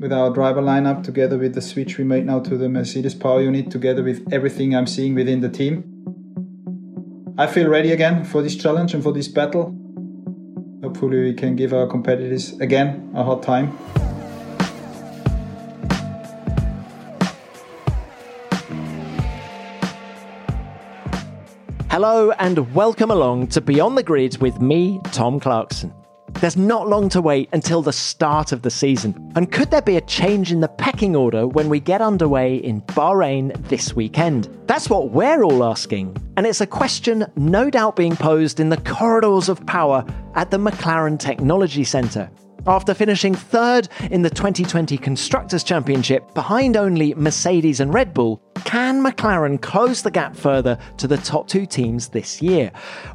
With our driver lineup, together with the switch we made now to the Mercedes power unit, together with everything I'm seeing within the team. I feel ready again for this challenge and for this battle. Hopefully, we can give our competitors again a hard time. Hello and welcome along to Beyond the Grid with me, Tom Clarkson. There's not long to wait until the start of the season. And could there be a change in the pecking order when we get underway in Bahrain this weekend? That's what we're all asking. And it's a question no doubt being posed in the corridors of power at the McLaren Technology Centre. After finishing third in the 2020 Constructors' Championship behind only Mercedes and Red Bull, can McLaren close the gap further to the top two teams this year?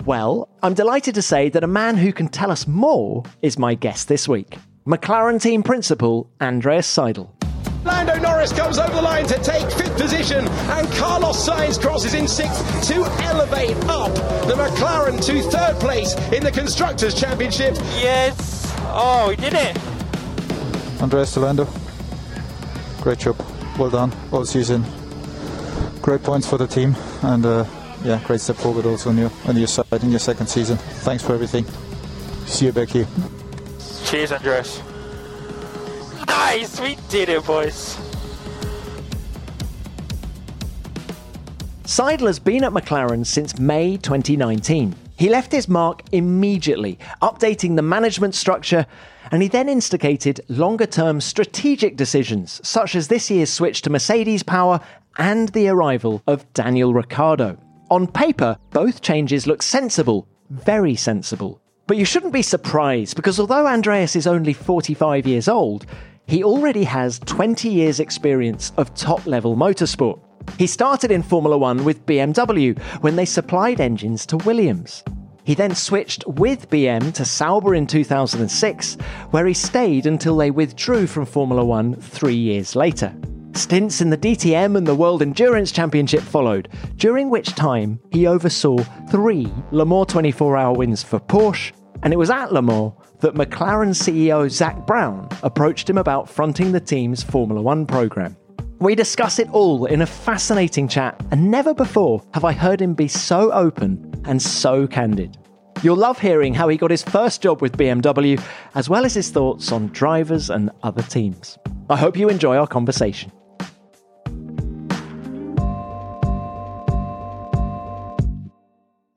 Well, I'm delighted to say that a man who can tell us more is my guest this week McLaren team principal Andreas Seidl. Lando Norris comes over the line to take fifth position, and Carlos Sainz crosses in sixth to elevate up the McLaren to third place in the Constructors' Championship. Yes. Oh, we did it. Andreas Lando, great job. Well done all season. Great points for the team, and uh, yeah, great step forward also on your on your side in your second season. Thanks for everything. See you back here. Cheers, Andres. Nice, we did it, boys. Seidl has been at McLaren since May 2019. He left his mark immediately, updating the management structure, and he then instigated longer term strategic decisions, such as this year's switch to Mercedes power and the arrival of Daniel Ricciardo. On paper, both changes look sensible, very sensible. But you shouldn't be surprised because although Andreas is only 45 years old, he already has 20 years' experience of top level motorsport. He started in Formula One with BMW when they supplied engines to Williams. He then switched with BM to Sauber in 2006, where he stayed until they withdrew from Formula One three years later. Stints in the DTM and the World Endurance Championship followed, during which time he oversaw three Le Mans 24 hour wins for Porsche, and it was at Le Mans that McLaren CEO Zak Brown approached him about fronting the team's Formula One program. We discuss it all in a fascinating chat, and never before have I heard him be so open and so candid. You'll love hearing how he got his first job with BMW, as well as his thoughts on drivers and other teams. I hope you enjoy our conversation.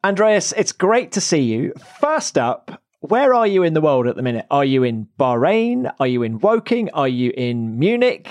Andreas, it's great to see you. First up, where are you in the world at the minute? Are you in Bahrain? Are you in Woking? Are you in Munich?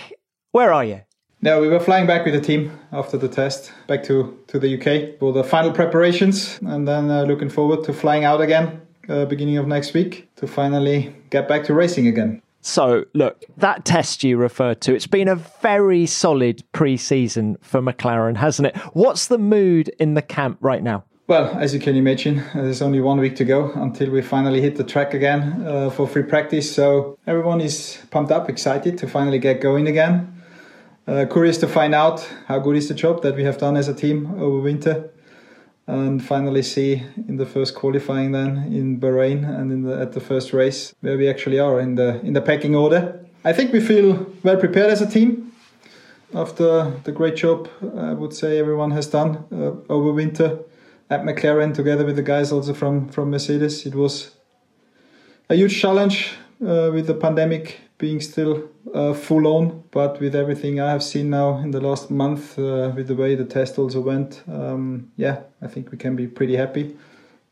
Where are you? No, we were flying back with the team after the test back to, to the UK for the final preparations, and then uh, looking forward to flying out again uh, beginning of next week to finally get back to racing again. So, look, that test you referred to, it's been a very solid pre season for McLaren, hasn't it? What's the mood in the camp right now? Well, as you can imagine, there's only one week to go until we finally hit the track again uh, for free practice. So everyone is pumped up, excited to finally get going again. Uh, curious to find out how good is the job that we have done as a team over winter, and finally see in the first qualifying then in Bahrain and in the, at the first race where we actually are in the in the pecking order. I think we feel well prepared as a team after the great job I would say everyone has done uh, over winter at McLaren together with the guys also from from Mercedes. It was a huge challenge uh, with the pandemic being still uh, full on, but with everything I have seen now in the last month, uh, with the way the test also went, um, yeah, I think we can be pretty happy,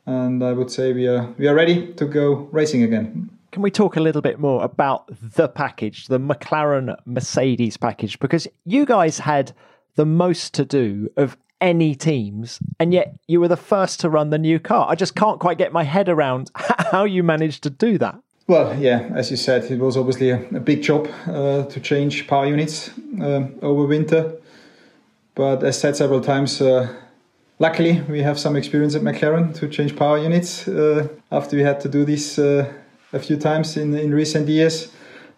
and I would say we are we are ready to go racing again. Can we talk a little bit more about the package, the McLaren Mercedes package? Because you guys had the most to do of any teams, and yet you were the first to run the new car. I just can't quite get my head around how you managed to do that. Well, yeah, as you said, it was obviously a, a big job uh, to change power units uh, over winter. But as said several times, uh, luckily we have some experience at McLaren to change power units uh, after we had to do this uh, a few times in in recent years.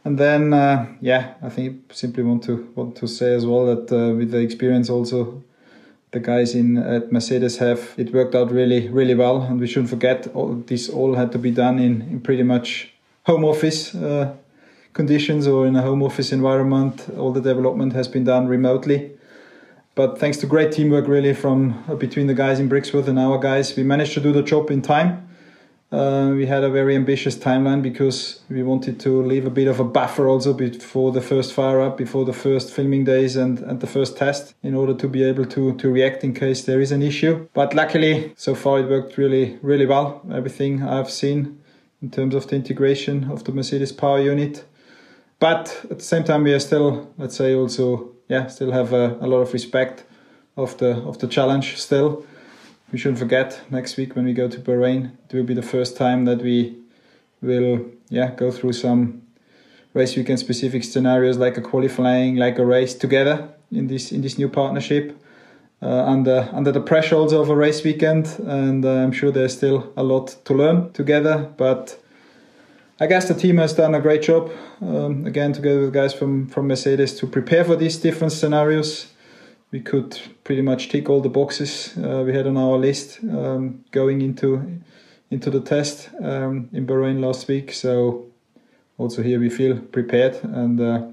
And then, uh, yeah, I think simply want to want to say as well that with the experience also the guys in at Mercedes have it worked out really really well and we shouldn't forget all this all had to be done in, in pretty much home office uh, conditions or in a home office environment all the development has been done remotely but thanks to great teamwork really from uh, between the guys in Brixworth and our guys we managed to do the job in time uh, we had a very ambitious timeline because we wanted to leave a bit of a buffer also before the first fire up, before the first filming days and, and the first test in order to be able to, to react in case there is an issue. But luckily, so far it worked really, really well. Everything I've seen in terms of the integration of the Mercedes power unit. But at the same time, we are still, let's say, also, yeah, still have a, a lot of respect of the of the challenge still we shouldn't forget next week when we go to Bahrain, it will be the first time that we will yeah go through some race weekend specific scenarios like a qualifying, like a race together in this in this new partnership. Uh, under under the pressure also of a race weekend, and uh, I'm sure there's still a lot to learn together. But I guess the team has done a great job um, again together with guys from from Mercedes to prepare for these different scenarios we could pretty much tick all the boxes uh, we had on our list um, going into into the test um, in Bahrain last week. So also here we feel prepared, and uh,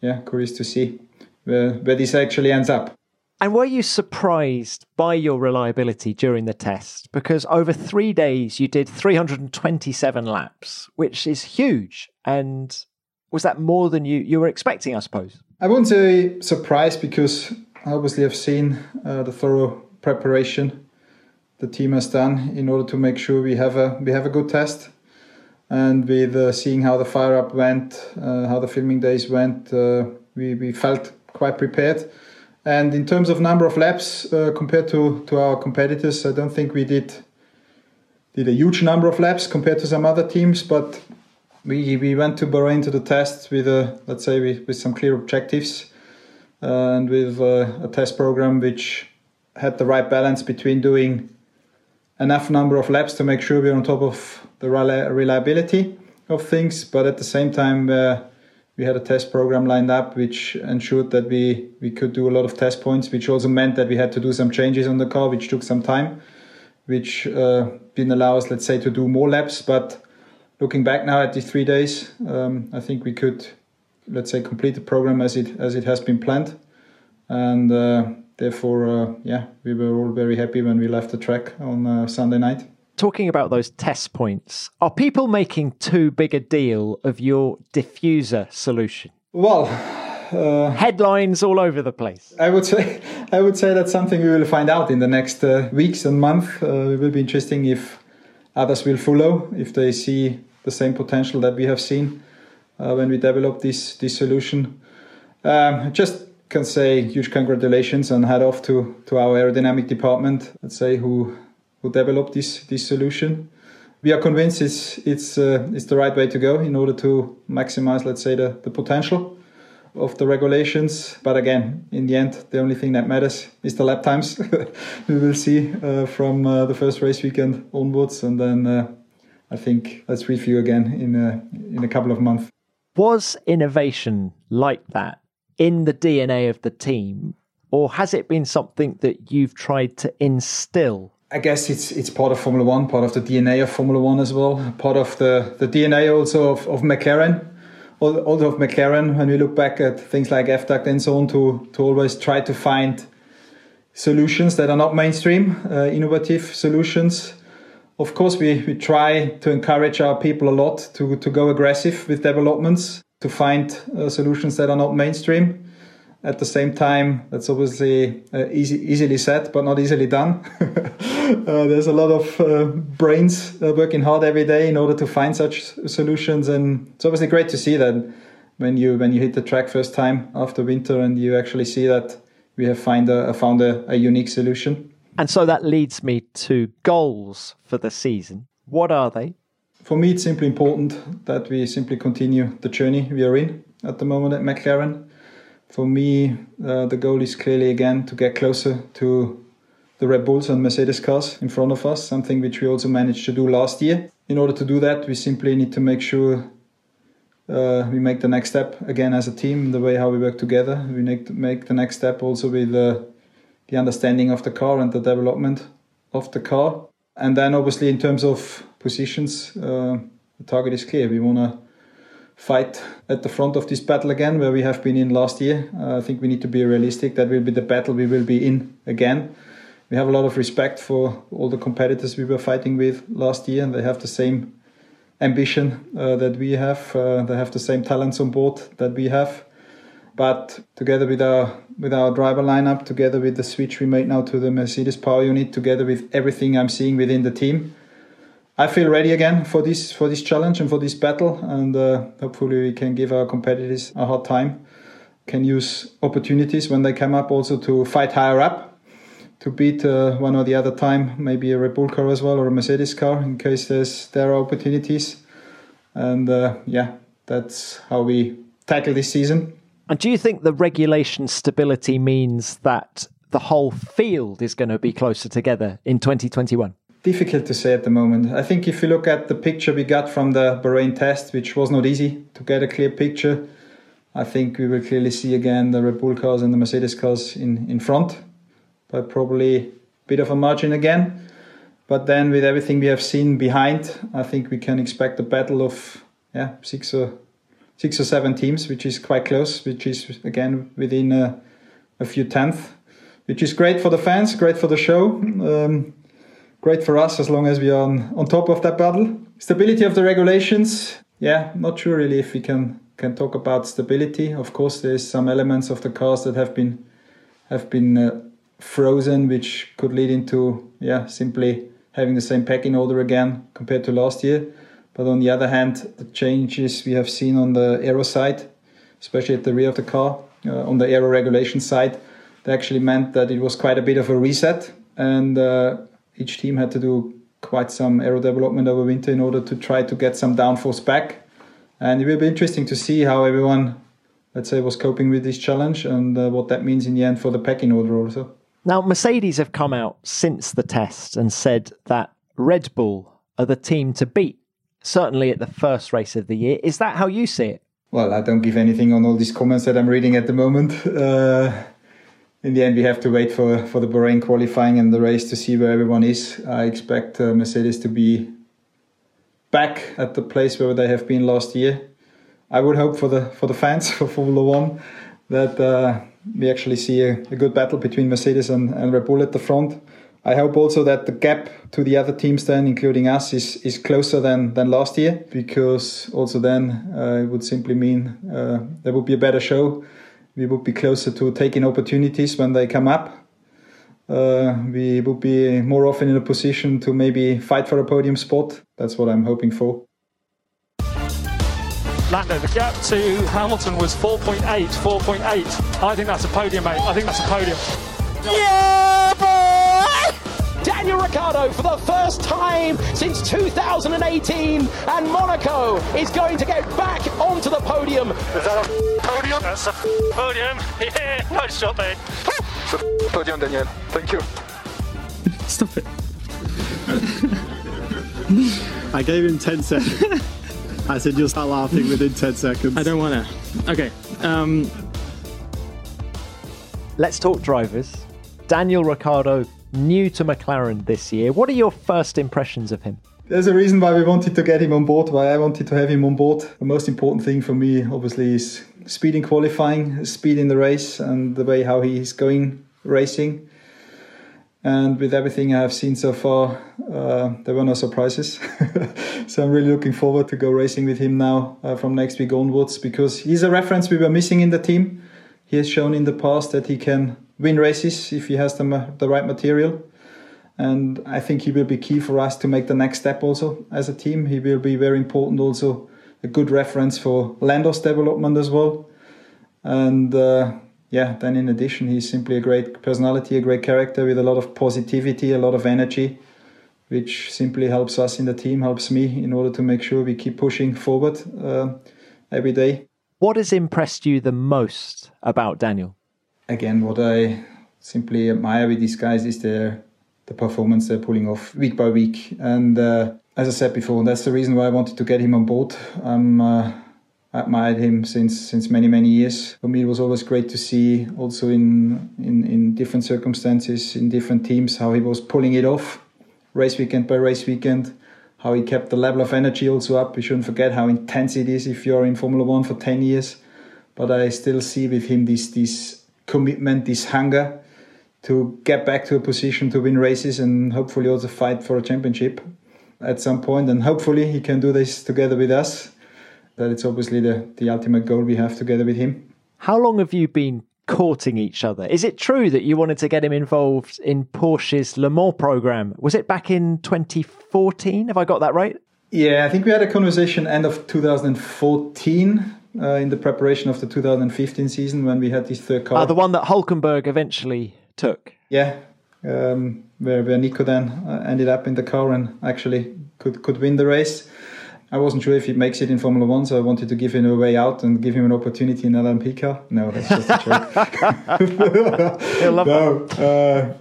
yeah, curious to see where where this actually ends up. And were you surprised by your reliability during the test? Because over three days you did 327 laps, which is huge. And was that more than you, you were expecting, I suppose? I wouldn't say surprised because obviously I've seen uh, the thorough preparation the team has done in order to make sure we have a we have a good test. And with uh, seeing how the fire up went, uh, how the filming days went, uh, we we felt quite prepared. And in terms of number of laps uh, compared to to our competitors, I don't think we did did a huge number of laps compared to some other teams, but we we went to Bahrain to the test with a let's say with, with some clear objectives and with uh, a test program which had the right balance between doing enough number of laps to make sure we're on top of the reliability of things, but at the same time, uh, we had a test program lined up which ensured that we, we could do a lot of test points, which also meant that we had to do some changes on the car, which took some time, which uh, didn't allow us, let's say, to do more laps. But looking back now at these three days, um, I think we could let's say complete the program as it as it has been planned and uh, therefore uh, yeah we were all very happy when we left the track on uh, sunday night talking about those test points are people making too big a deal of your diffuser solution well uh, headlines all over the place. I would say, I would say that's something we will find out in the next uh, weeks and months. Uh, it will be interesting if others will follow, if they see the same potential that we have seen uh, when we developed this this solution. Um, just can say huge congratulations and head off to, to our aerodynamic department, let's say, who who developed this this solution. We are convinced it's it's uh, it's the right way to go in order to maximize, let's say, the, the potential of the regulations. But again, in the end, the only thing that matters is the lap times. we will see uh, from uh, the first race weekend onwards, and then uh, I think let's review again in a, in a couple of months. Was innovation like that in the DNA of the team, or has it been something that you've tried to instill? I guess it's it's part of Formula One, part of the DNA of Formula One as well, part of the, the DNA also of, of McLaren, also of McLaren. When we look back at things like F-duct and so on, to to always try to find solutions that are not mainstream, uh, innovative solutions of course, we, we try to encourage our people a lot to, to go aggressive with developments, to find uh, solutions that are not mainstream. At the same time, that's obviously uh, easy, easily said, but not easily done. uh, there's a lot of uh, brains uh, working hard every day in order to find such solutions, and it's obviously great to see that when you when you hit the track first time after winter, and you actually see that we have find a, found a, a unique solution. And so that leads me to goals for the season. What are they? for me, it's simply important that we simply continue the journey we are in at the moment at McLaren. For me, uh, the goal is clearly again to get closer to the Red Bulls and Mercedes cars in front of us, something which we also managed to do last year. In order to do that, we simply need to make sure uh, we make the next step again as a team, the way how we work together. We make to make the next step also with uh, the understanding of the car and the development of the car. And then obviously in terms of positions, uh, the target is clear. We want to fight at the front of this battle again, where we have been in last year. Uh, I think we need to be realistic. That will be the battle we will be in again. We have a lot of respect for all the competitors we were fighting with last year, and they have the same ambition uh, that we have. Uh, they have the same talents on board that we have. But together with our with our driver lineup, together with the switch we made now to the Mercedes power unit, together with everything I'm seeing within the team, I feel ready again for this for this challenge and for this battle, and uh, hopefully we can give our competitors a hard time. Can use opportunities when they come up also to fight higher up, to beat uh, one or the other time, maybe a Red Bull car as well or a Mercedes car in case there's there are opportunities. And uh, yeah, that's how we tackle this season. And do you think the regulation stability means that the whole field is going to be closer together in 2021? Difficult to say at the moment. I think if you look at the picture we got from the Bahrain test, which was not easy to get a clear picture, I think we will clearly see again the Red Bull cars and the Mercedes cars in, in front, by probably a bit of a margin again. But then with everything we have seen behind, I think we can expect a battle of yeah six or six or seven teams, which is quite close, which is again within a, a few tenths, which is great for the fans, great for the show. Um, great for us as long as we are on, on top of that battle. Stability of the regulations, yeah, not sure really if we can can talk about stability. Of course, there's some elements of the cars that have been have been uh, frozen, which could lead into yeah simply having the same packing order again compared to last year. But on the other hand, the changes we have seen on the aero side, especially at the rear of the car, uh, on the aero regulation side, they actually meant that it was quite a bit of a reset and uh, each team had to do quite some aero development over winter in order to try to get some downforce back. And it will be interesting to see how everyone, let's say, was coping with this challenge and uh, what that means in the end for the packing order also. Now, Mercedes have come out since the test and said that Red Bull are the team to beat, certainly at the first race of the year. Is that how you see it? Well, I don't give anything on all these comments that I'm reading at the moment. Uh, in the end, we have to wait for for the Bahrain qualifying and the race to see where everyone is. I expect uh, Mercedes to be back at the place where they have been last year. I would hope for the for the fans for Formula One that uh, we actually see a, a, good battle between Mercedes and, and Red Bull at the front. I hope also that the gap to the other teams then, including us, is, is closer than, than last year because also then uh, it would simply mean uh, there would be a better show we would be closer to taking opportunities when they come up. Uh, we would be more often in a position to maybe fight for a podium spot. That's what I'm hoping for. Lando, the gap to Hamilton was 4.8, 4.8. I think that's a podium, mate. I think that's a podium. Yeah, boy! Daniel Ricciardo for the first time since 2018, and Monaco is going to get back onto the podium. Is that a podium? That's a podium. Yeah, nice shot, mate. It's a podium, Daniel. Thank you. Stop it. I gave him 10 seconds. I said you'll start laughing within 10 seconds. I don't want to. Okay. Um... Let's talk drivers. Daniel Ricciardo, new to McLaren this year. What are your first impressions of him? There's a reason why we wanted to get him on board, why I wanted to have him on board. The most important thing for me, obviously, is speed in qualifying, speed in the race, and the way how he's going racing. And with everything I have seen so far, uh, there were no surprises. so I'm really looking forward to go racing with him now uh, from next week onwards because he's a reference we were missing in the team. He has shown in the past that he can win races if he has the, the right material. And I think he will be key for us to make the next step also as a team. He will be very important also, a good reference for Lando's development as well. And uh, yeah, then in addition, he's simply a great personality, a great character with a lot of positivity, a lot of energy. which simply helps us in the team, helps me in order to make sure we keep pushing forward uh, every day. What has impressed you the most about Daniel? Again, what I simply admire with these guys is their the performance they're pulling off week by week. And uh, as I said before, that's the reason why I wanted to get him on board. I'm uh, admired him since since many many years. For me, it was always great to see also in in, in different circumstances in different teams how he was pulling it off, race weekend by race weekend. How he kept the level of energy also up. We shouldn't forget how intense it is if you're in Formula One for ten years. But I still see with him this this commitment, this hunger to get back to a position to win races and hopefully also fight for a championship at some point. And hopefully he can do this together with us that it's obviously the, the ultimate goal we have together with him. How long have you been courting each other? Is it true that you wanted to get him involved in Porsche's Le Mans program? Was it back in 2014? Have I got that right? Yeah, I think we had a conversation end of 2014 uh, in the preparation of the 2015 season when we had this third car. Ah, the one that Hulkenberg eventually took. Yeah, um, where where Nico then uh, ended up in the car and actually could could win the race. I wasn't sure if he makes it in Formula One, so I wanted to give him a way out and give him an opportunity in LMP car. No, that's just a joke. no, uh,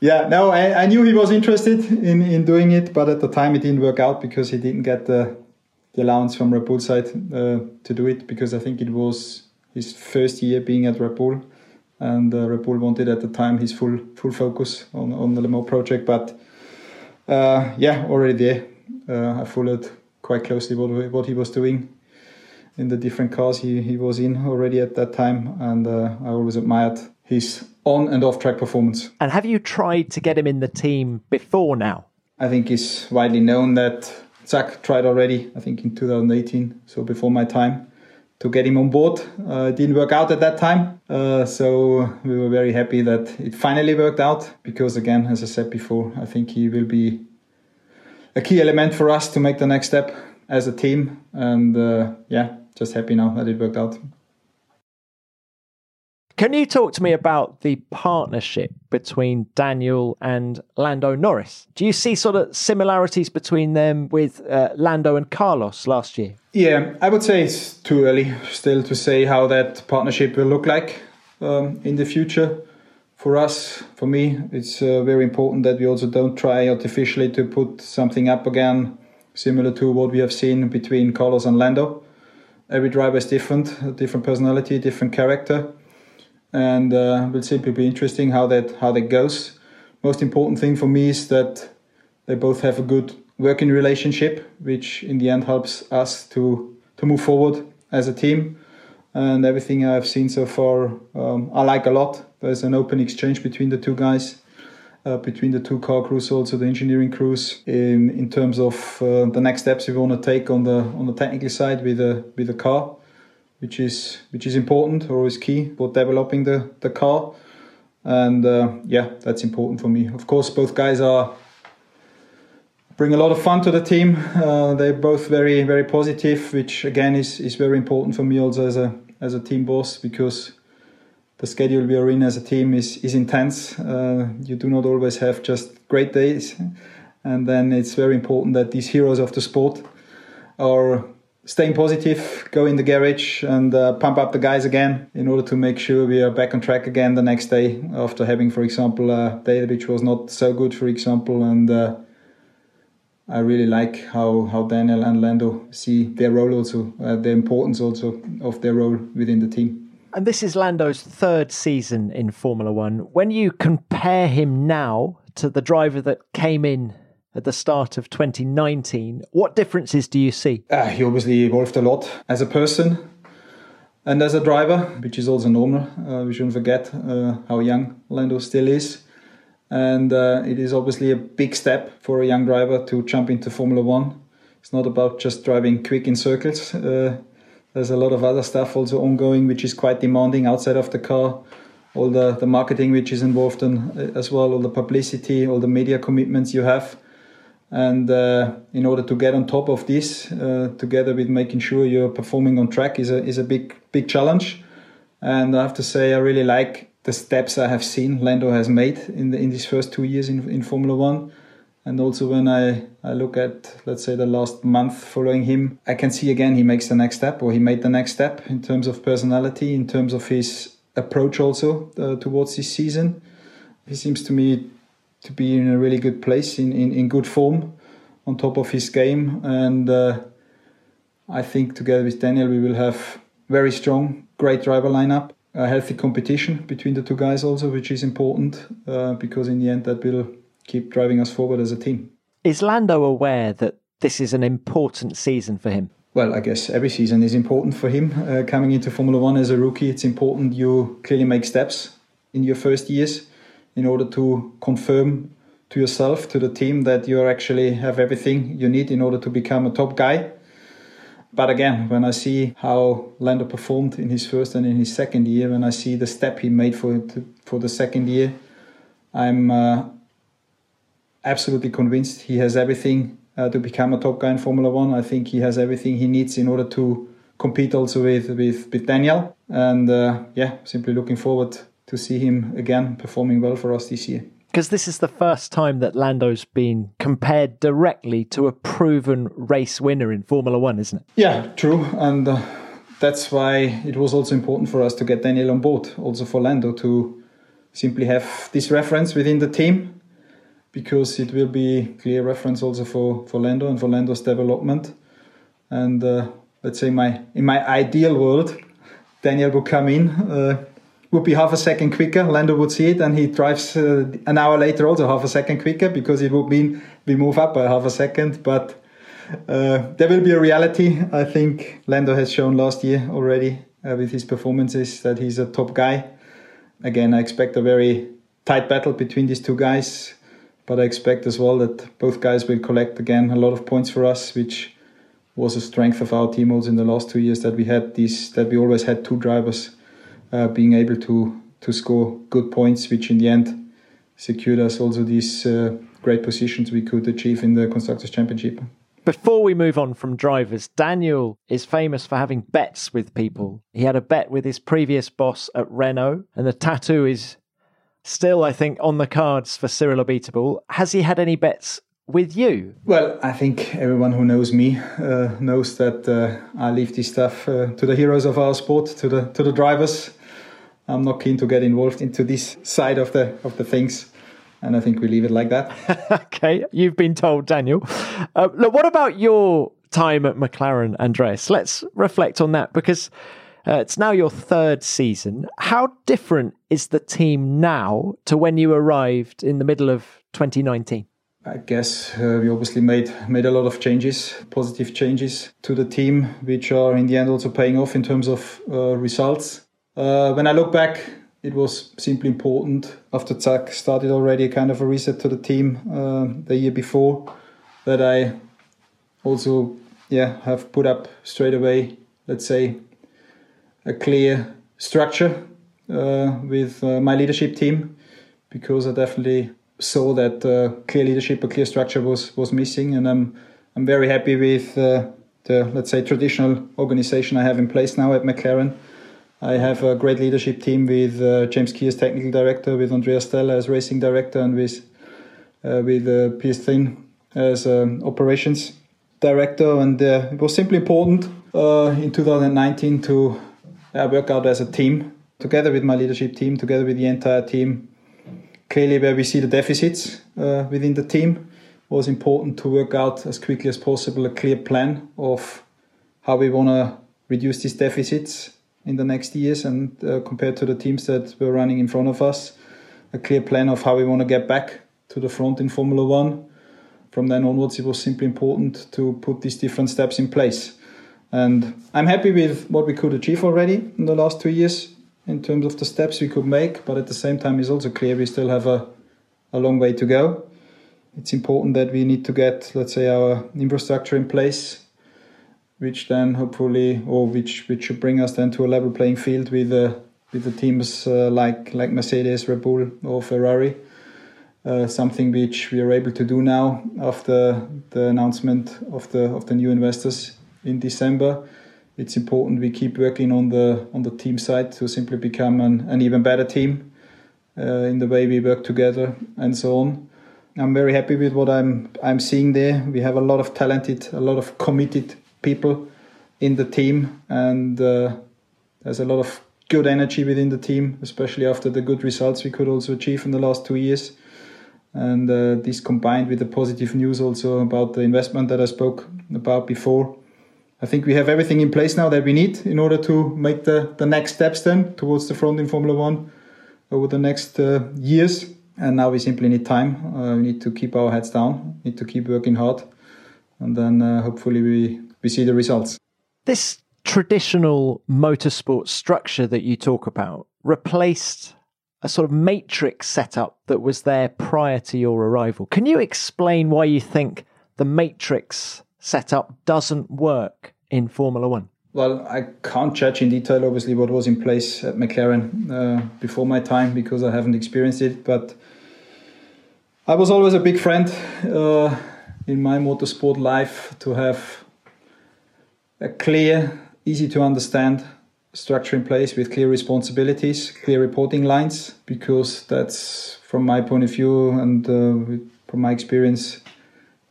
yeah, no, I, I, knew he was interested in, in doing it, but at the time it didn't work out because he didn't get the, the allowance from Red Bull side uh, to do it because I think it was his first year being at Red Bull, and uh, Red Bull wanted at the time his full full focus on on the Le Mans project. But uh, yeah, already there, uh, I followed quite closely what what he was doing in the different cars he, he was in already at that time, and uh, I always admired his on and off track performance. And have you tried to get him in the team before now? I think it's widely known that Zak tried already. I think in 2018, so before my time, to get him on board. Uh, it didn't work out at that time, uh, so we were very happy that it finally worked out. Because again, as I said before, I think he will be a key element for us to make the next step as a team. And uh, yeah, just happy now that it worked out. Can you talk to me about the partnership between Daniel and Lando Norris? Do you see sort of similarities between them with uh, Lando and Carlos last year? Yeah, I would say it's too early still to say how that partnership will look like um, in the future for us, for me, it's uh, very important that we also don't try artificially to put something up again similar to what we have seen between Carlos and Lando. Every driver is different, a different personality, different character, and uh, will simply be interesting how that how that goes. Most important thing for me is that they both have a good working relationship, which in the end helps us to to move forward as a team. And everything I've seen so far, um, I like a lot there's an open exchange between the two guys. Uh, between the two car crews, also the engineering crews, in in terms of uh, the next steps we want to take on the on the technical side with the with the car, which is which is important or is key for developing the the car, and uh, yeah, that's important for me. Of course, both guys are bring a lot of fun to the team. Uh, they're both very very positive, which again is is very important for me also as a as a team boss because the schedule we are in as a team is is intense. Uh, you do not always have just great days, and then it's very important that these heroes of the sport are staying positive, go in the garage and uh, pump up the guys again in order to make sure we are back on track again the next day after having, for example, a day which was not so good, for example, and. Uh, I really like how, how Daniel and Lando see their role also, uh, the importance also of their role within the team. And this is Lando's third season in Formula One. When you compare him now to the driver that came in at the start of 2019, what differences do you see? Uh, he obviously evolved a lot as a person and as a driver, which is also normal. Uh, we shouldn't forget uh, how young Lando still is. And uh, it is obviously a big step for a young driver to jump into Formula One. It's not about just driving quick in circles uh, there's a lot of other stuff also ongoing, which is quite demanding outside of the car. All the, the marketing which is involved in uh, as well, all the publicity, all the media commitments you have. And uh, in order to get on top of this, uh, together with making sure you're performing on track, is a is a big big challenge. And I have to say, I really like the steps I have seen Lando has made in the, in these first two years in, in Formula One. And also when I, I look at, let's say, the last month following him, I can see again he makes the next step or he made the next step in terms of personality, in terms of his approach also uh, towards this season. He seems to me to be in a really good place, in, in, in good form, on top of his game. And uh, I think together with Daniel, we will have very strong, great driver lineup, a healthy competition between the two guys also, which is important uh, because in the end that will keep driving us forward as a team. Is Lando aware that this is an important season for him? Well, I guess every season is important for him. Uh, coming into Formula One as a rookie, it's important you clearly make steps in your first years in order to confirm to yourself, to the team, that you actually have everything you need in order to become a top guy. But again, when I see how Lando performed in his first and in his second year, when I see the step he made for for the second year, I'm uh, absolutely convinced he has everything uh, to become a top guy in Formula One. I think he has everything he needs in order to compete also with with, with Daniel. And uh, yeah, simply looking forward to see him again performing well for us this year. Because this is the first time that Lando's been compared directly to a proven race winner in Formula One, isn't it? Yeah, true. And uh, that's why it was also important for us to get Daniel on board, also for Lando to simply have this reference within the team because it will be clear reference also for, for Lando and for Lando's development. And uh, let's say my in my ideal world, Daniel will come in, uh, would be half a second quicker. Lando would see it, and he drives uh, an hour later also half a second quicker because it would mean we move up by half a second. But uh, there will be a reality. I think Lando has shown last year already uh, with his performances that he's a top guy. Again, I expect a very tight battle between these two guys, but I expect as well that both guys will collect again a lot of points for us, which was a strength of our team also in the last two years that we had these that we always had two drivers uh, being able to to score good points, which in the end secured us also these uh, great positions we could achieve in the constructors championship. Before we move on from drivers, Daniel is famous for having bets with people. He had a bet with his previous boss at Renault, and the tattoo is still, I think, on the cards for Cyril Abiteboul. Has he had any bets with you? Well, I think everyone who knows me uh, knows that uh, I leave this stuff uh, to the heroes of our sport, to the to the drivers. I'm not keen to get involved into this side of the of the things, and I think we leave it like that. okay, you've been told, Daniel. Uh, look, what about your time at McLaren, Andreas? Let's reflect on that because. Uh, it's now your third season. How different is the team now to when you arrived in the middle of 2019? I guess uh, we obviously made made a lot of changes, positive changes to the team, which are in the end also paying off in terms of uh, results. Uh, when I look back, it was simply important after Zak started already kind of a reset to the team uh, the year before that I also yeah have put up straight away, let's say, a clear structure uh, with uh, my leadership team because I definitely saw that uh, clear leadership, a clear structure was was missing, and I'm I'm very happy with uh, the let's say traditional organization I have in place now at McLaren. I have a great leadership team with uh, James Key as technical director, with Andrea Stella as racing director, and with uh, with uh, Thynne as um, operations director. And uh, it was simply important in 2019 to work out as a team together with my leadership team, together with the entire team clearly where we see the deficits uh, within the team was important to work out as quickly as possible a clear plan of how we want to reduce these deficits in the next years and uh, compared to the teams that were running in front of us a clear plan of how we want to get back to the front in formula 1 from then onwards it was simply important to put these different steps in place and i'm happy with what we could achieve already in the last two years in terms of the steps we could make, but at the same time, it's also clear we still have a, a long way to go. It's important that we need to get, let's say, our infrastructure in place, which then hopefully, or which which should bring us then to a level playing field with uh, with the teams uh, like like Mercedes, Red Bull, or Ferrari. Uh, something which we are able to do now after the announcement of the of the new investors in December it's important we keep working on the on the team side to simply become an, an even better team uh, in the way we work together and so on. I'm very happy with what I'm I'm seeing there. We have a lot of talented, a lot of committed people in the team, and uh, there's a lot of good energy within the team, especially after the good results we could also achieve in the last two years. And uh, this combined with the positive news also about the investment that I spoke about before, I think we have everything in place now that we need in order to make the, the next steps then towards the front in Formula One over the next uh, years. And now we simply need time. Uh, we need to keep our heads down, need to keep working hard, and then uh, hopefully we, we see the results. This traditional motorsport structure that you talk about replaced a sort of matrix setup that was there prior to your arrival. Can you explain why you think the matrix setup doesn't work in Formula One? Well, I can't judge in detail, obviously, what was in place at McLaren uh, before my time because I haven't experienced it. But I was always a big friend uh, in my motorsport life to have a clear, easy to understand structure in place with clear responsibilities, clear reporting lines, because that's, from my point of view and uh, from my experience,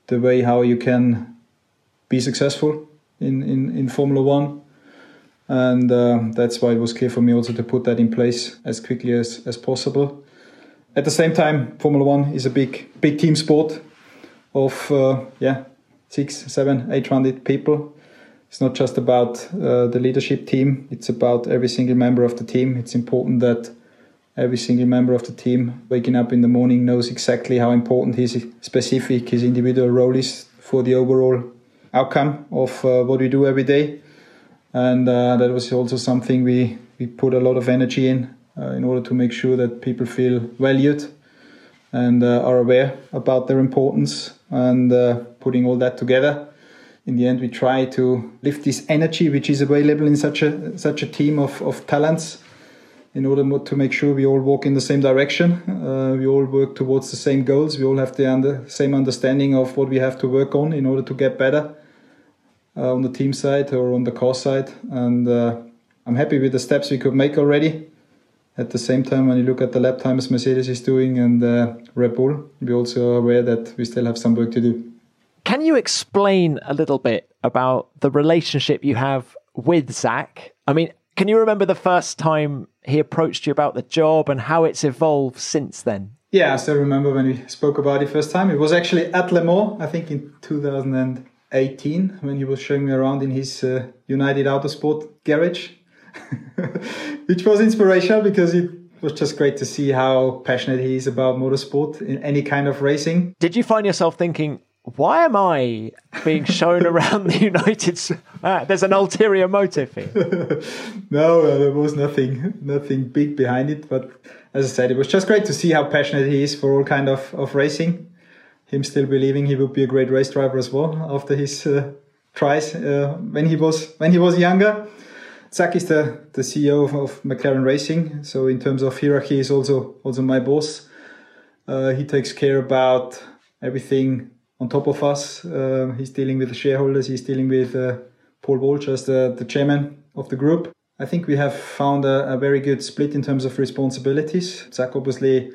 the way how you can be successful in, in, in Formula One. And uh, that's why it was clear for me also to put that in place as quickly as, as possible. At the same time, Formula One is a big big team sport of uh, yeah six, seven, eight hundred people. It's not just about uh, the leadership team; it's about every single member of the team. It's important that every single member of the team waking up in the morning knows exactly how important his specific, his individual role is for the overall outcome of uh, what we do every day. And uh, that was also something we, we put a lot of energy in uh, in order to make sure that people feel valued and uh, are aware about their importance and uh, putting all that together. In the end, we try to lift this energy which is available in such a such a team of, of talents in order to make sure we all walk in the same direction. Uh, we all work towards the same goals. We all have the under, same understanding of what we have to work on in order to get better uh, on the team side or on the car side. And uh, I'm happy with the steps we could make already. At the same time, when you look at the lap times Mercedes is doing and uh, Red Bull, we also are aware that we still have some work to do. Can you explain a little bit about the relationship you have with Zak? I mean, can you remember the first time he approached you about the job and how it's evolved since then? Yeah, I still remember when we spoke about it first time. It was actually at Le Mans, I think in 2018, when he was showing me around in his uh, United Autosport garage, which was inspirational because it was just great to see how passionate he is about motorsport in any kind of racing. Did you find yourself thinking, why am I being shown around the United? Ah, there's an ulterior motive here. no, uh, there was nothing, nothing big behind it. But as I said, it was just great to see how passionate he is for all kind of, of racing. Him still believing he would be a great race driver as well after his uh, tries uh, when he was when he was younger. Zak is the, the CEO of, of, McLaren Racing, so in terms of hierarchy, he's also also my boss. Uh, he takes care about everything on top of us. Uh, he's dealing with the shareholders. He's dealing with uh, Paul Walsh as the, the chairman of the group. I think we have found a, a, very good split in terms of responsibilities. Zak obviously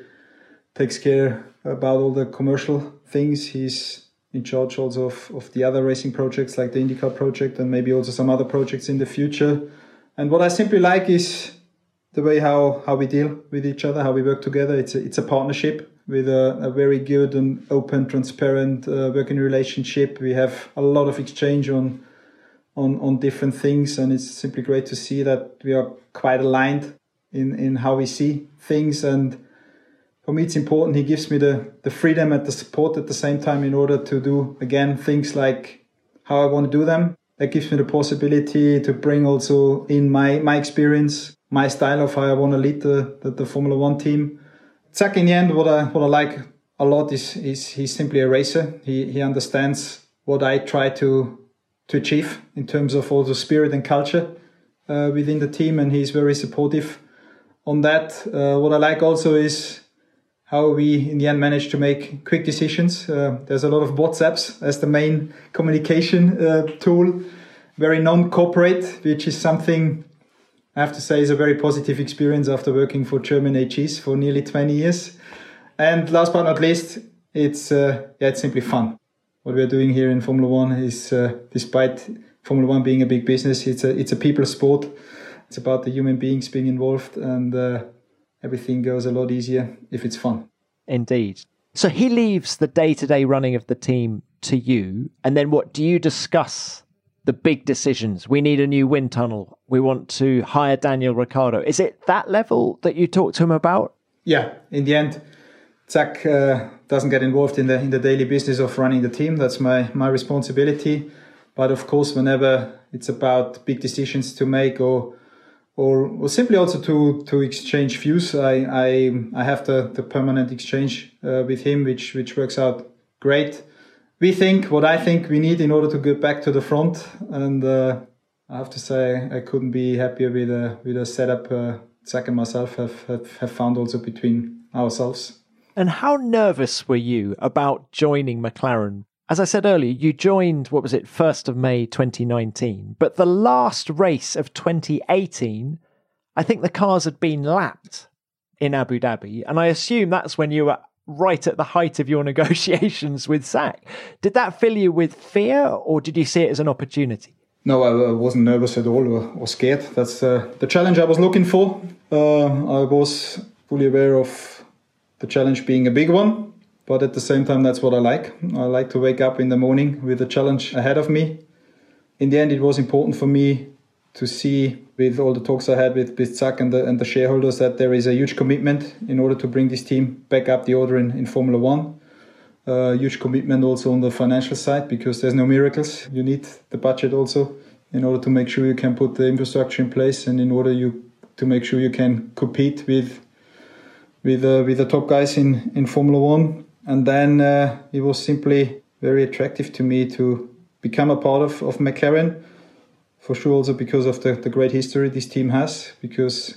takes care about all the commercial things. He's in charge also of, of the other racing projects like the IndyCar project and maybe also some other projects in the future. And what I simply like is the way how, how we deal with each other, how we work together. It's a, it's a partnership with a, a very good and open, transparent uh, working relationship. We have a lot of exchange on on on different things, and it's simply great to see that we are quite aligned in in how we see things. And for me, it's important. He gives me the the freedom and the support at the same time in order to do again things like how I want to do them. That gives me the possibility to bring also in my my experience, my style of how I want to lead the the, the Formula One team Zak, in the end, what I what I like a lot is is he's simply a racer. He he understands what I try to to achieve in terms of also spirit and culture uh, within the team, and he's very supportive on that. Uh, what I like also is how we in the end manage to make quick decisions. Uh, there's a lot of WhatsApps as the main communication uh, tool, very non-corporate, which is something I have to say, it's a very positive experience after working for German AGs for nearly 20 years. And last but not least, it's uh, yeah, it's simply fun. What we are doing here in Formula One is, uh, despite Formula One being a big business, it's a it's a people sport. It's about the human beings being involved, and uh, everything goes a lot easier if it's fun. Indeed. So he leaves the day to day running of the team to you, and then what do you discuss? The big decisions. We need a new wind tunnel. We want to hire Daniel Ricciardo. Is it that level that you talk to him about? Yeah, in the end, Zak uh, doesn't get involved in the in the daily business of running the team. That's my my responsibility. But of course, whenever it's about big decisions to make or or, or simply also to to exchange views, I I, I have the, the permanent exchange uh, with him, which which works out great. We think what I think we need in order to get back to the front, and uh, I have to say I couldn't be happier with a with a setup. Uh, Zak and myself have, have, have found also between ourselves. And how nervous were you about joining McLaren? As I said earlier, you joined, what was it, 1st of May 2019. But the last race of 2018, I think the cars had been lapped in Abu Dhabi. And I assume that's when you were right at the height of your negotiations with Zak. Did that fill you with fear or did you see it as an opportunity? No, I wasn't nervous at all or, scared. That's uh, the challenge I was looking for. Uh, I was fully aware of the challenge being a big one, but at the same time, that's what I like. I like to wake up in the morning with a challenge ahead of me. In the end, it was important for me to see, with all the talks I had with, with Zak and the, and the shareholders, that there is a huge commitment in order to bring this team back up the order in, in Formula One uh, huge commitment also on the financial side because there's no miracles. You need the budget also in order to make sure you can put the infrastructure in place and in order you to make sure you can compete with with uh, with the top guys in in Formula One. And then uh, it was simply very attractive to me to become a part of of McLaren. For sure, also because of the, the great history this team has, because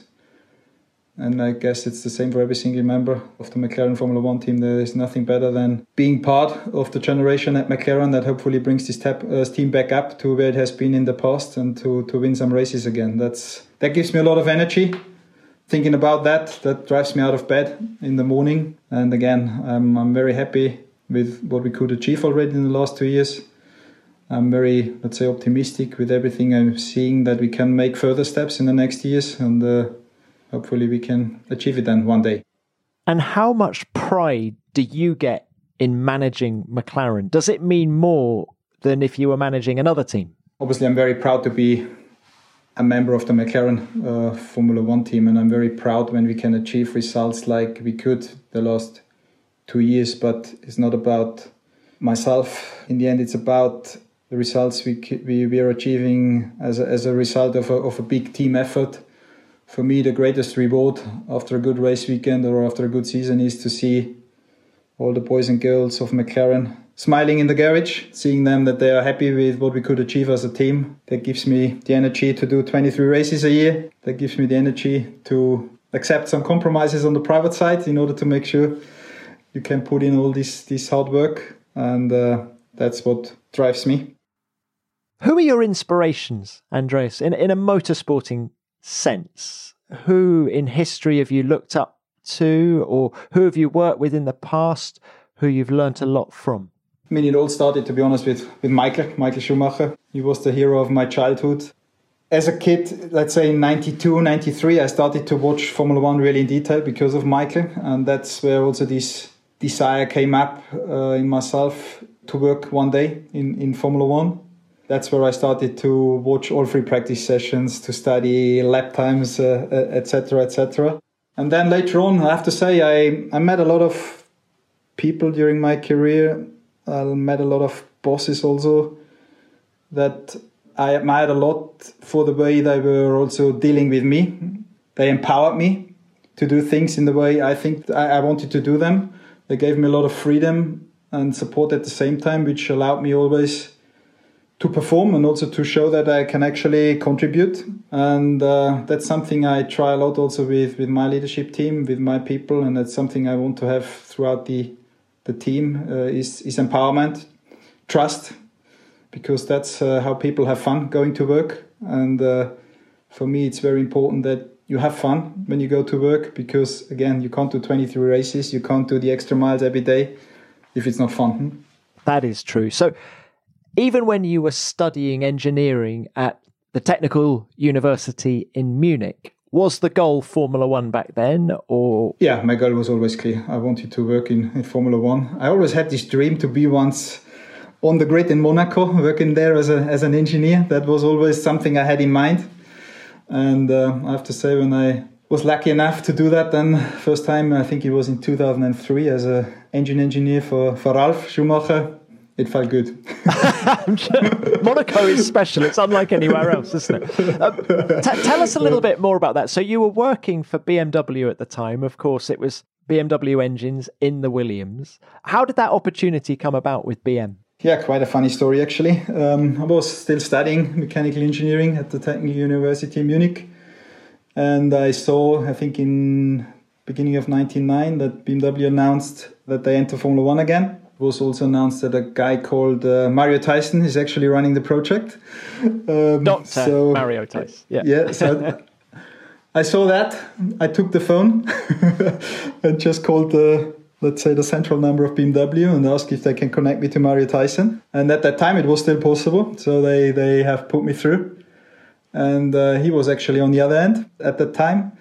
and I guess it's the same for every single member of the McLaren Formula One team. There is nothing better than being part of the generation at McLaren that hopefully brings this tap, uh, team back up to where it has been in the past and to, to win some races again. That's that gives me a lot of energy. Thinking about that, that drives me out of bed in the morning. And again, I'm, I'm very happy with what we could achieve already in the last two years. I'm very, let's say, optimistic with everything I'm seeing that we can make further steps in the next years. And uh, hopefully we can achieve it then one day. And how much pride do you get in managing McLaren? Does it mean more than if you were managing another team? Obviously, I'm very proud to be a member of the McLaren uh, Formula One team, and I'm very proud when we can achieve results like we could the last two years. But it's not about myself. In the end, it's about the results we we, we are achieving as a, as a result of a, of a big team effort for me, the greatest reward after a good race weekend or after a good season is to see all the boys and girls of McLaren smiling in the garage, seeing them that they are happy with what we could achieve as a team. That gives me the energy to do 23 races a year. That gives me the energy to accept some compromises on the private side in order to make sure you can put in all this this hard work, and uh, that's what drives me. Who are your inspirations, Andreas, in in a motorsporting sense? Who in history have you looked up to, or who have you worked with in the past who you've learnt a lot from? I mean, it all started, to be honest, with, with Michael, Michael Schumacher. He was the hero of my childhood. As a kid, let's say in 92, 93, I started to watch Formula One really in detail because of Michael. And that's where also this desire came up uh, in myself to work one day in, in Formula One that's where I started to watch all free practice sessions, to study lap times, etc., uh, etc. Uh, et and then later on, I have to say, I, I met a lot of people during my career. I met a lot of bosses also that I admired a lot for the way they were also dealing with me. They empowered me to do things in the way I think I wanted to do them. They gave me a lot of freedom and support at the same time, which allowed me always to perform and also to show that I can actually contribute. And uh, that's something I try a lot also with, with my leadership team, with my people, and that's something I want to have throughout the the team uh, is is empowerment, trust, because that's uh, how people have fun going to work. And uh, for me, it's very important that you have fun when you go to work because again, you can't do 23 races, you can't do the extra miles every day if it's not fun. That is true. So, even when you were studying engineering at the Technical University in Munich, was the goal Formula One back then, or Yeah, my goal was always clear. I wanted to work in, in Formula One. I always had this dream to be once on the grid in Monaco, working there as, a, as an engineer. That was always something I had in mind. And uh, I have to say, when I was lucky enough to do that, then first time I think it was in 2003 as a engine engineer for, for Ralf Schumacher. It felt good. Monaco is special. It's unlike anywhere else, isn't it? Uh, t- tell us a little bit more about that. So you were working for BMW at the time. Of course, it was BMW engines in the Williams. How did that opportunity come about with BM? Yeah, quite a funny story actually. Um, I was still studying mechanical engineering at the Technical University in Munich, and I saw, I think in beginning of '99, that BMW announced that they enter Formula One again. It was also announced that a guy called uh, Mario Theissen is actually running the project. Um, Doctor so, Mario Theissen. Yeah. Yeah. So I saw that. I took the phone and just called the let's say the central number of BMW and ask if they can connect me to Mario Theissen. And at that time, it was still possible, so they they have put me through. And uh, he was actually on the other end at that time.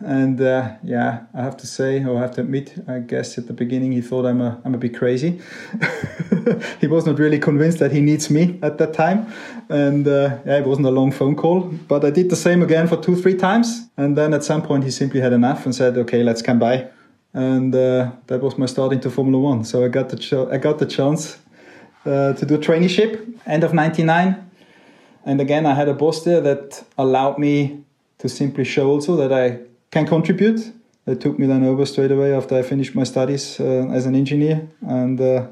And uh, yeah, I have to say, or I have to admit, I guess at the beginning he thought I'm a I'm a bit crazy. he was not really convinced that he needs me at that time, and uh, yeah, it wasn't a long phone call. But I did the same again for two, three times, and then at some point he simply had enough and said, "Okay, let's come by." and uh, that was my start into Formula One. So I got the I got the chance uh, to do a traineeship end of '99, and again I had a boss there that allowed me to simply show also that I can contribute. They took me then over straight away after I finished my studies uh, as an engineer, and uh,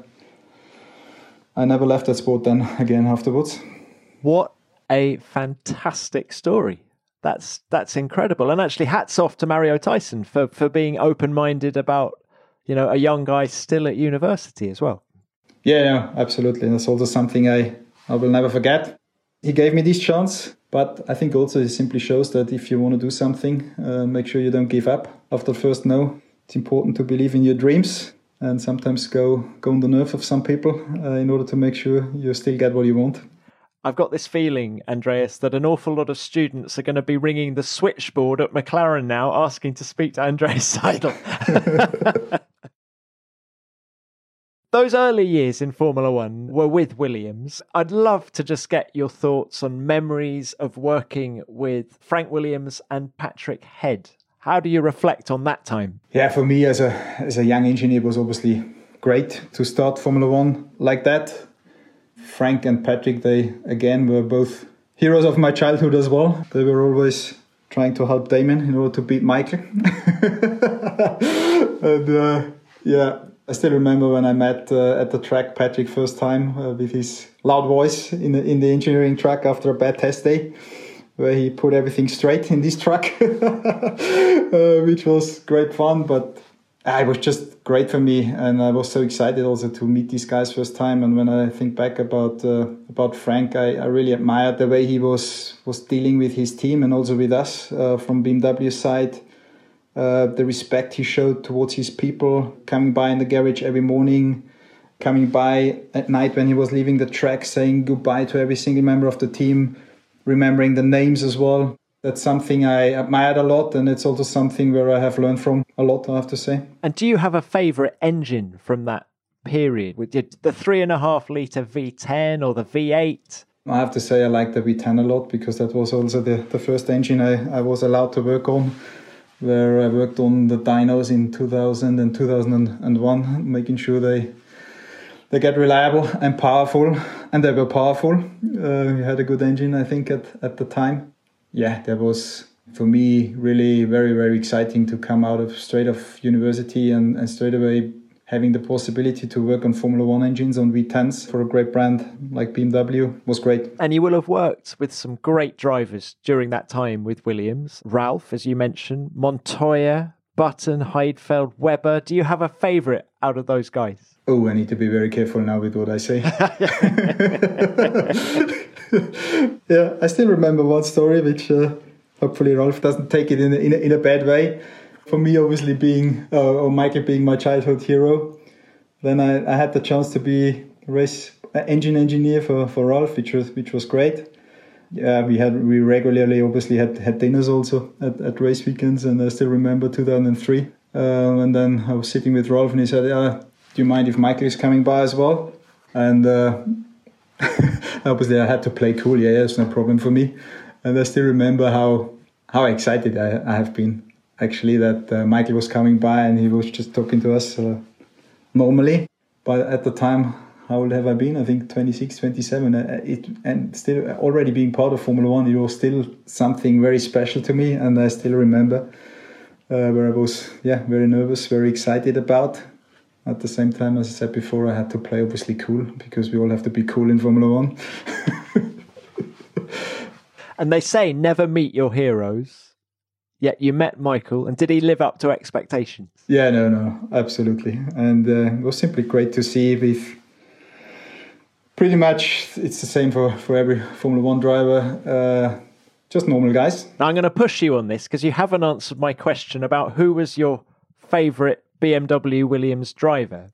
I never left that sport then again afterwards. What a fantastic story! that's that's incredible. And actually, hats off to Mario Theissen for for being open minded about you know a young guy still at university as well. Yeah, yeah, absolutely. That's also something I I will never forget. He gave me this chance, but I think also it simply shows that if you want to do something, uh, make sure you don't give up after the first no. It's important to believe in your dreams and sometimes go go on the nerve of some people uh, in order to make sure you still get what you want. I've got this feeling, Andreas, that an awful lot of students are going to be ringing the switchboard at McLaren now asking to speak to Andreas Seidl. Those early years in Formula One were with Williams. I'd love to just get your thoughts on memories of working with Frank Williams and Patrick Head. How do you reflect on that time? Yeah, for me as a as a young engineer, it was obviously great to start Formula One like that Frank and Patrick, they again were both heroes of my childhood as well. They were always trying to help Damon in order to beat Michael. and uh, yeah, I still remember when I met uh, at the track Patrick first time uh, with his loud voice in the, in the engineering track after a bad test day, where he put everything straight in this truck, uh, which was great fun. But it was just great for me, and I was so excited also to meet these guys first time. And when I think back about uh, about Frank, I, I, really admired the way he was was dealing with his team and also with us uh, from BMW side. Uh, the respect he showed towards his people, coming by in the garage every morning, coming by at night when he was leaving the track, saying goodbye to every single member of the team, remembering the names as well that's something I admired a lot, and it's also something where I have learned from a lot. I have to say. And do you have a favorite engine from that period? With the three and a half liter V10 or the V8? I have to say I like the V10 a lot because that was also the, the first engine I, I was allowed to work on. Where I worked on the dynos in 2000 and 2001, making sure they they get reliable and powerful, and they were powerful. Uh, we had a good engine, I think, at, at the time yeah, that was for me really very very exciting to come out of straight off university and, and straight away having the possibility to work on Formula One engines on V10s for a great brand like BMW was great. And you will have worked with some great drivers during that time with Williams. Ralf, as you mentioned, Montoya, Button, Heidfeld, Webber. Do you have a favourite out of those guys? Oh, I need to be very careful now with what I say. yeah, I still remember one story, which uh, hopefully Ralf doesn't take it in a, in a, in a bad way. For me, obviously being uh, or Michael being my childhood hero, then I, I had the chance to be race engine engineer for, for Ralf, which was which was great. Yeah, we had we regularly obviously had, had dinners also at, at race weekends, and I still remember 2003. Um, and then I was sitting with Ralf, and he said, "Yeah, do you mind if Michael is coming by as well?" And uh, obviously, I had to play cool. Yeah, it's no problem for me. And I still remember how how excited I, I have been actually that uh, Michael was coming by and he was just talking to us uh, normally. But at the time, how old have I been? I think 26, 27. Uh, it, and still already being part of Formula One, it was still something very special to me. And I still remember uh, where I was, yeah, very nervous, very excited about. At the same time, as I said before, I had to play obviously cool because we all have to be cool in Formula One. and they say never meet your heroes. Yet you met Michael, and did he live up to expectations? Yeah, no, no, absolutely. And uh, it was simply great to see with pretty much it's the same for, for every Formula One driver. Uh, just normal guys. Now I'm going to push you on this because you haven't answered my question about who was your favourite BMW Williams driver.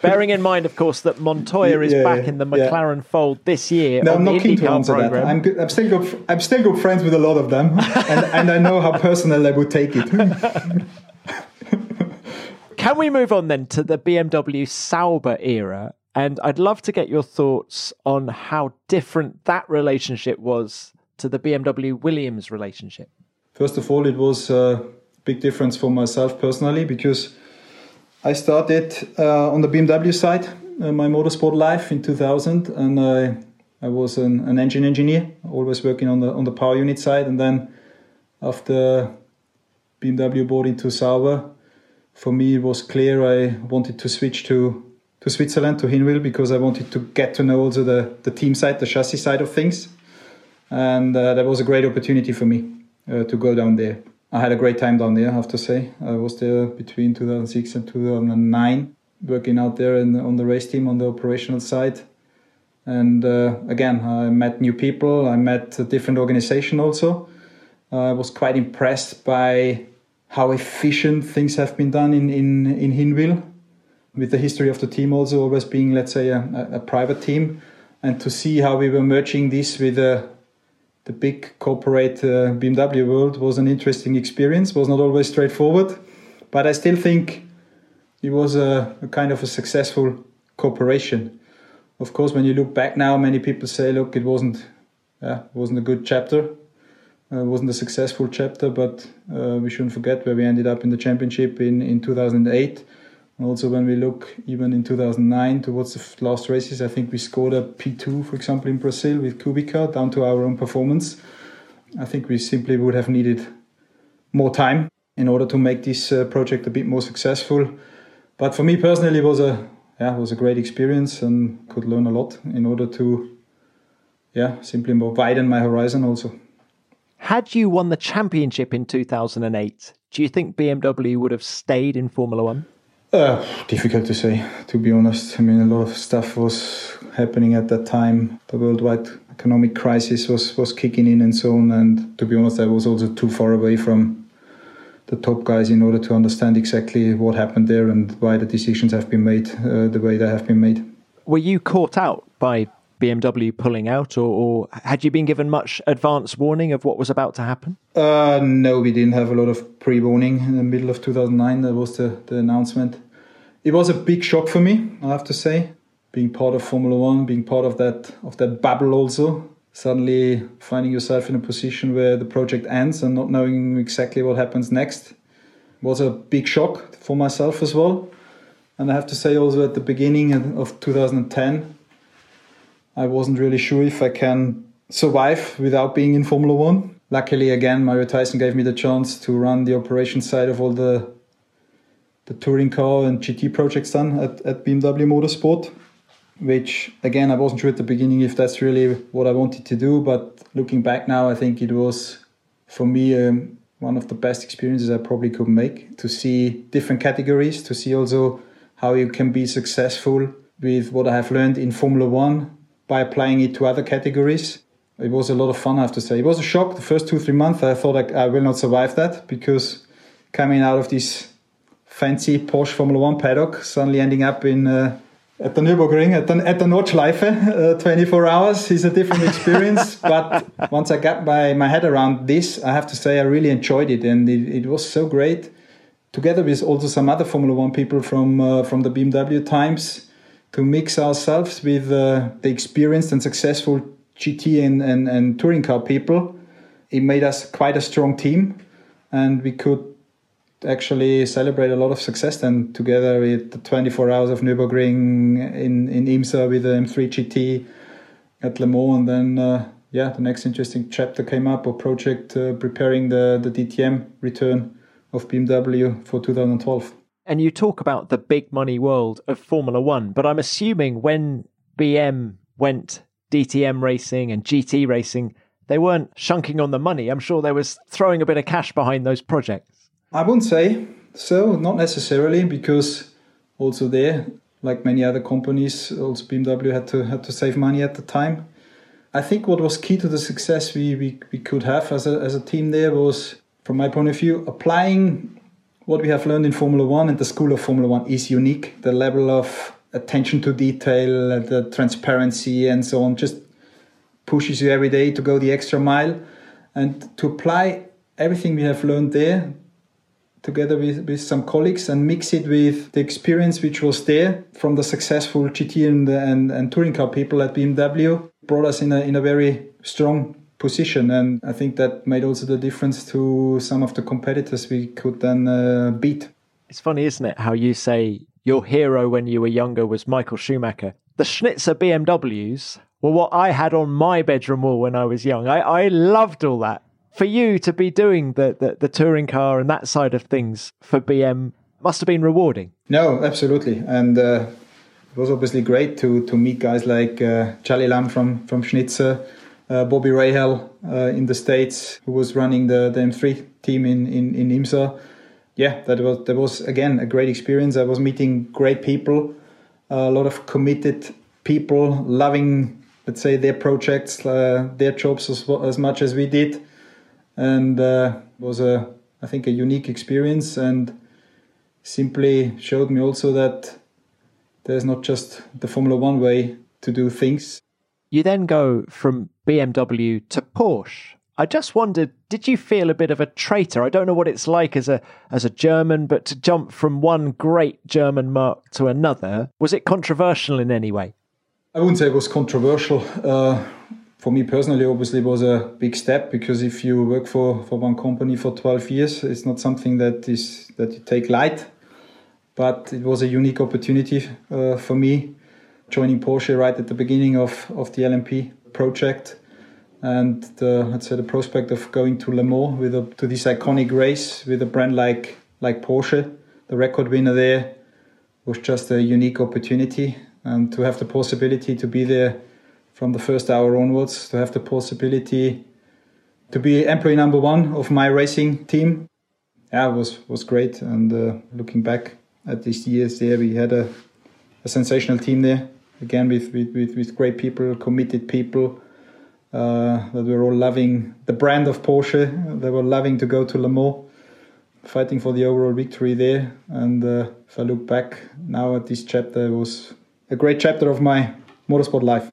Bearing in mind, of course, that Montoya is yeah, back in the McLaren yeah. fold this year. No, I'm not keen to answer program. that. I'm, good, I'm, still good. I'm still good friends with a lot of them, and, and I know how personal they would take it. Can we move on then to the BMW Sauber era? And I'd love to get your thoughts on how different that relationship was to the BMW Williams relationship. First of all, it was a big difference for myself personally because I started uh, on the BMW side, uh, my motorsport life in 2000, and I, I was an, an, engine engineer, always working on the on the power unit side. And then after BMW bought into Sauber, for me it was clear I wanted to switch to to Switzerland to Hinwil because I wanted to get to know also the the team side, the chassis side of things, and uh, that was a great opportunity for me uh, to go down there. I had a great time down there, I have to say. I was there between 2006 and 2009, working out there in, on the race team on the operational side. And uh, again, I met new people, I met a different organization also. I was quite impressed by how efficient things have been done in, in, in Hinwil, with the history of the team also always being, let's say, a, a private team. And to see how we were merging this with a the big corporate uh, BMW world was an interesting experience. was not always straightforward, but I still think it was a, a kind of a successful cooperation. Of course, when you look back now, many people say, "Look, it wasn't, wasn't a good chapter, uh, wasn't a successful chapter." But uh, we shouldn't forget where we ended up in the championship in in 2008 also, when we look even in 2009 towards the last races, I think we scored a P2, for example, in Brazil with Kubica down to our own performance. I think we simply would have needed more time in order to make this uh, project a bit more successful. But for me personally, it was a yeah, was a great experience and could learn a lot in order to yeah, simply more widen my horizon also. Had you won the championship in 2008, do you think BMW would have stayed in Formula One? Uh, difficult to say, to be honest. I mean, a lot of stuff was happening at that time. The worldwide economic crisis was, was kicking in and so on. And to be honest, I was also too far away from the top guys in order to understand exactly what happened there and why the decisions have been made uh, the way they have been made. Were you caught out by BMW pulling out, or, or, had you been given much advance warning of what was about to happen? Uh, no, we didn't have a lot of pre warning in the middle of 2009. That was the, the announcement. It was a big shock for me, I have to say, being part of Formula One, being part of that of that bubble also. Suddenly finding yourself in a position where the project ends and not knowing exactly what happens next was a big shock for myself as well. And I have to say also at the beginning of 2010, I wasn't really sure if I can survive without being in Formula One. Luckily, again, Mario Theissen gave me the chance to run the operation side of all the the touring car and GT projects done at, at BMW Motorsport, which again I wasn't sure at the beginning if that's really what I wanted to do, but looking back now, I think it was for me um, one of the best experiences I probably could make to see different categories, to see also how you can be successful with what I have learned in Formula One by applying it to other categories. It was a lot of fun, I have to say. It was a shock the first two, three months. I thought I, I will not survive that because coming out of this fancy Porsche Formula One paddock, suddenly ending up in uh, at the Nürburgring at the, at the Nordschleife, uh, 24 hours is a different experience. but once I got my, my head around this, I have to say I really enjoyed it, and it, it was so great. Together with also some other Formula One people from uh, from the BMW times, to mix ourselves with uh, the experienced and successful GT and, and, and touring car people, it made us quite a strong team, and we could actually celebrate a lot of success then together with the 24 hours of Nürburgring in, in IMSA with the M3 GT at Le Mans. And then, uh, yeah, the next interesting chapter came up or project uh, preparing the, the DTM return of BMW for 2012. And you talk about the big money world of Formula One, but I'm assuming when BM went DTM racing and GT racing, they weren't shunking on the money. I'm sure there was throwing a bit of cash behind those projects. I wouldn't say so, not necessarily, because also there, like many other companies, also BMW had to had to save money at the time. I think what was key to the success we, we, we could have as a, as a team there was, from my point of view, applying what we have learned in Formula One and the school of Formula One is unique. The level of attention to detail, the transparency, and so on just pushes you every day to go the extra mile and to apply everything we have learned there together with, with some colleagues and mix it with the experience which was there from the successful GT and, and, and touring car people at BMW brought us in a, in a very strong position and I think that made also the difference to some of the competitors we could then uh, beat. It's funny, isn't it, how you say your hero when you were younger was Michael Schumacher. The Schnitzer BMWs were what I had on my bedroom wall when I was young. I, I loved all that for you to be doing the, the, the touring car and that side of things for BM must have been rewarding. No, absolutely, and uh, it was obviously great to to meet guys like uh, Charly Lamm from from Schnitzer, uh, Bobby Rahal uh, in the states, who was running the, the M3 team in in, in IMSA. Yeah, that was that was again a great experience. I was meeting great people, a lot of committed people, loving let's say their projects, uh, their jobs as, as much as we did and uh, was a I think a unique experience and simply showed me also that there's not just the Formula One way to do things. You then go from BMW to Porsche. I just wondered, did you feel a bit of a traitor? I don't know what it's like as a as a German, but to jump from one great German marque to another, was it controversial in any way? I wouldn't say it was controversial. Uh, for me personally, obviously, was a big step because if you work for, for one company for 12 years, it's not something that is that you take light. But it was a unique opportunity uh, for me, joining Porsche right at the beginning of, of the LMP project, and the, let's say the prospect of going to Le Mans with a, to this iconic race with a brand like like Porsche, the record winner there, was just a unique opportunity, and to have the possibility to be there from the first hour onwards to have the possibility to be employee number one of my racing team. Yeah, was was great. And uh, looking back at these years there, we had a, a sensational team there. Again, with, with, with, great people, committed people uh, that were all loving the brand of Porsche. They were loving to go to Le Mans, fighting for the overall victory there. And uh, if I look back now at this chapter, it was a great chapter of my motorsport life.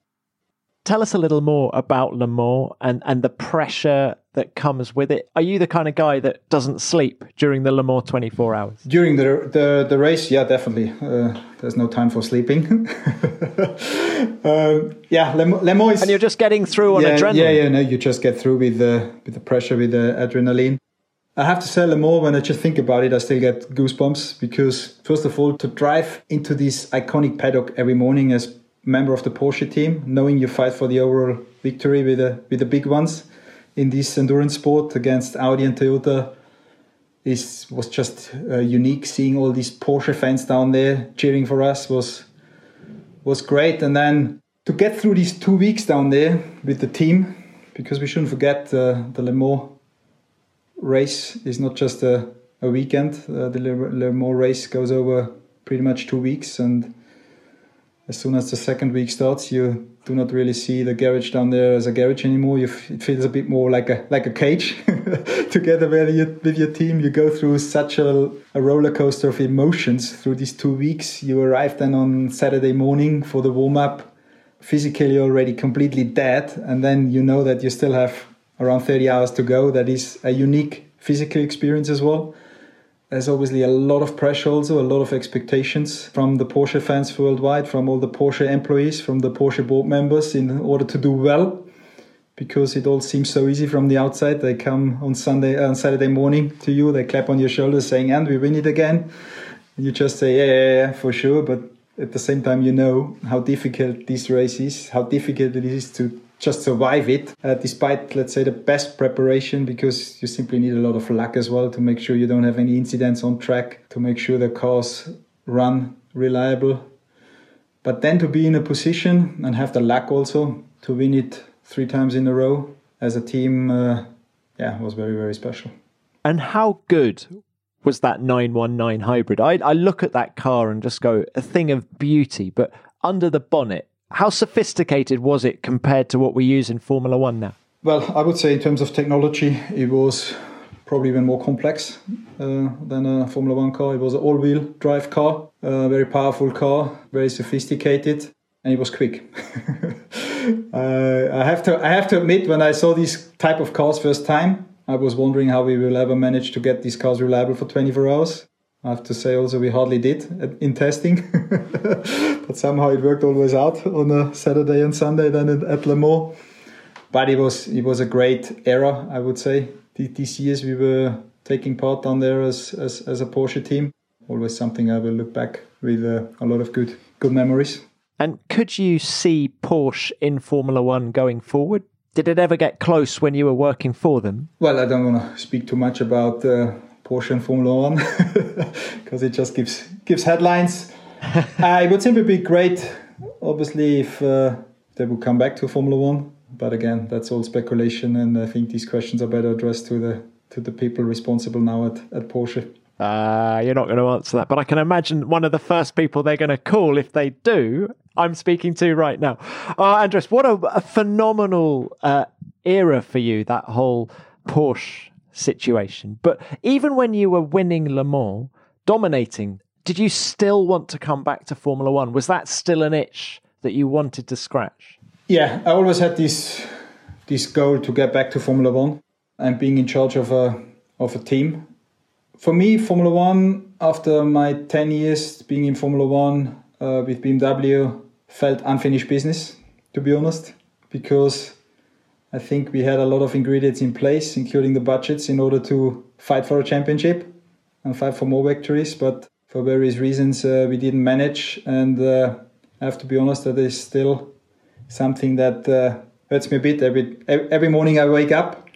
Tell us a little more about Le Mans and, and the pressure that comes with it. Are you the kind of guy that doesn't sleep during the Le Mans 24 hours? During the the, the race, yeah, definitely. Uh, there's no time for sleeping. uh, yeah, Le, Le Mans is, And you're just getting through on yeah, adrenaline. Yeah, yeah, no, you just get through with the, with the pressure, with the adrenaline. I have to say, Le Mans, when I just think about it, I still get goosebumps because, first of all, to drive into this iconic paddock every morning as member of the Porsche team, knowing you fight for the overall victory with the with the big ones in this endurance sport against Audi and Toyota is was just uh, unique. Seeing all these Porsche fans down there cheering for us was was great, and then to get through these two weeks down there with the team, because we shouldn't forget uh, the Le Mans race is not just a, a weekend. Uh, the Le, Le Mans race goes over pretty much two weeks and as soon as the second week starts, you do not really see the garage down there as a garage anymore. You, it feels a bit more like a like a cage. Together with your, with your team, you go through such a, a roller coaster of emotions through these two weeks. You arrive then on Saturday morning for the warm up, physically already completely dead, and then you know that you still have around 30 hours to go. That is a unique physical experience as well there's obviously a lot of pressure also a lot of expectations from the porsche fans worldwide from all the porsche employees from the porsche board members in order to do well because it all seems so easy from the outside. They come on sunday on saturday morning to you they clap on your shoulder saying and we win it again. You just say yeah, yeah, yeah for sure but at the same time you know how difficult this race is how difficult it is to just survive it, uh, despite, let's say, the best preparation, because you simply need a lot of luck as well to make sure you don't have any incidents on track, to make sure the cars run reliable. But then to be in a position and have the luck also to win it three times in a row as a team, uh, yeah, was very, very special. And how good was that 919 hybrid? I, I look at that car and just go, a thing of beauty, but under the bonnet, how sophisticated was it compared to what we use in Formula One now? Well, I would say in terms of technology, it was probably even more complex uh, than a Formula One car. It was an all wheel drive car, a very powerful car, very sophisticated, and it was quick. uh, I have to I have to admit, when I saw these type of cars first time, I was wondering how we will ever manage to get these cars reliable for 24 hours. I have to say also we hardly did in testing, but somehow it worked always out on a Saturday and Sunday then at Le Mans. But it was it was a great era, I would say. These years we were taking part down there as, as, as a Porsche team. Always something I will look back with uh, a lot of good good memories. And could you see Porsche in Formula One going forward? Did it ever get close when you were working for them? Well, I don't want to speak too much about uh, Porsche and Formula One because it just gives gives headlines. uh, it would simply be great, obviously, if uh, they would come back to Formula One. But again, that's all speculation, and I think these questions are better addressed to the to the people responsible now at, at Porsche. Uh, you're not going to answer that, but I can imagine one of the first people they're going to call if they do. I'm speaking to right now. Uh, Andres, what a, a phenomenal uh, era for you, that whole Porsche situation. But even when you were winning Le Mans, dominating, did you still want to come back to Formula One? Was that still an itch that you wanted to scratch? Yeah, I always had this this goal to get back to Formula One and being in charge of a of a team. For me, Formula One, after my ten years being in Formula One uh, with BMW, felt unfinished business. To be honest, because I think we had a lot of ingredients in place, including the budgets, in order to fight for a championship and fight for more victories. But for various reasons, uh, we didn't manage. And uh, I have to be honest, that is still something that uh, hurts me a bit. Every every morning I wake up,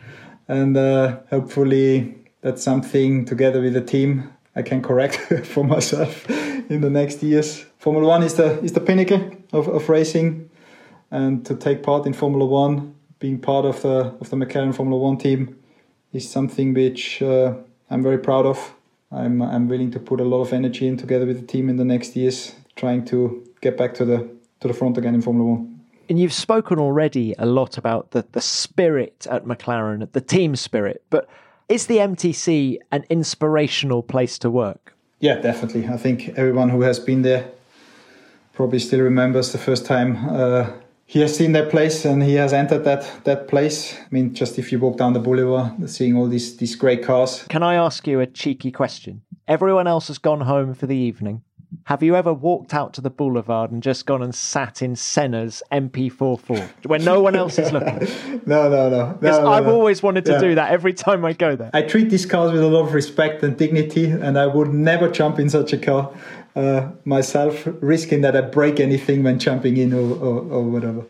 and uh, hopefully that's something together with the team I can correct for myself in the next years. Formula One is the is the pinnacle of, of racing, and to take part in Formula One being part of the of the McLaren Formula One team is something which uh, I'm very proud of. I'm I'm willing to put a lot of energy in together with the team in the next years, trying to get back to the to the front again in Formula One. And you've spoken already a lot about the the spirit at McLaren, the team spirit, but is the MTC an inspirational place to work? Yeah, definitely. I think everyone who has been there probably still remembers the first time uh, he has seen that place and he has entered that that place. I mean, just if you walk down the boulevard, seeing all these these great cars. Can I ask you a cheeky question? Everyone else has gone home for the evening. Have you ever walked out to the boulevard and just gone and sat in Senna's MP44 when no one else is looking? no, no, no. no, no I've no. always wanted to yeah. do that every time I go there. I treat these cars with a lot of respect and dignity, and I would never jump in such a car uh, myself, risking that I break anything when jumping in or, or, or whatever.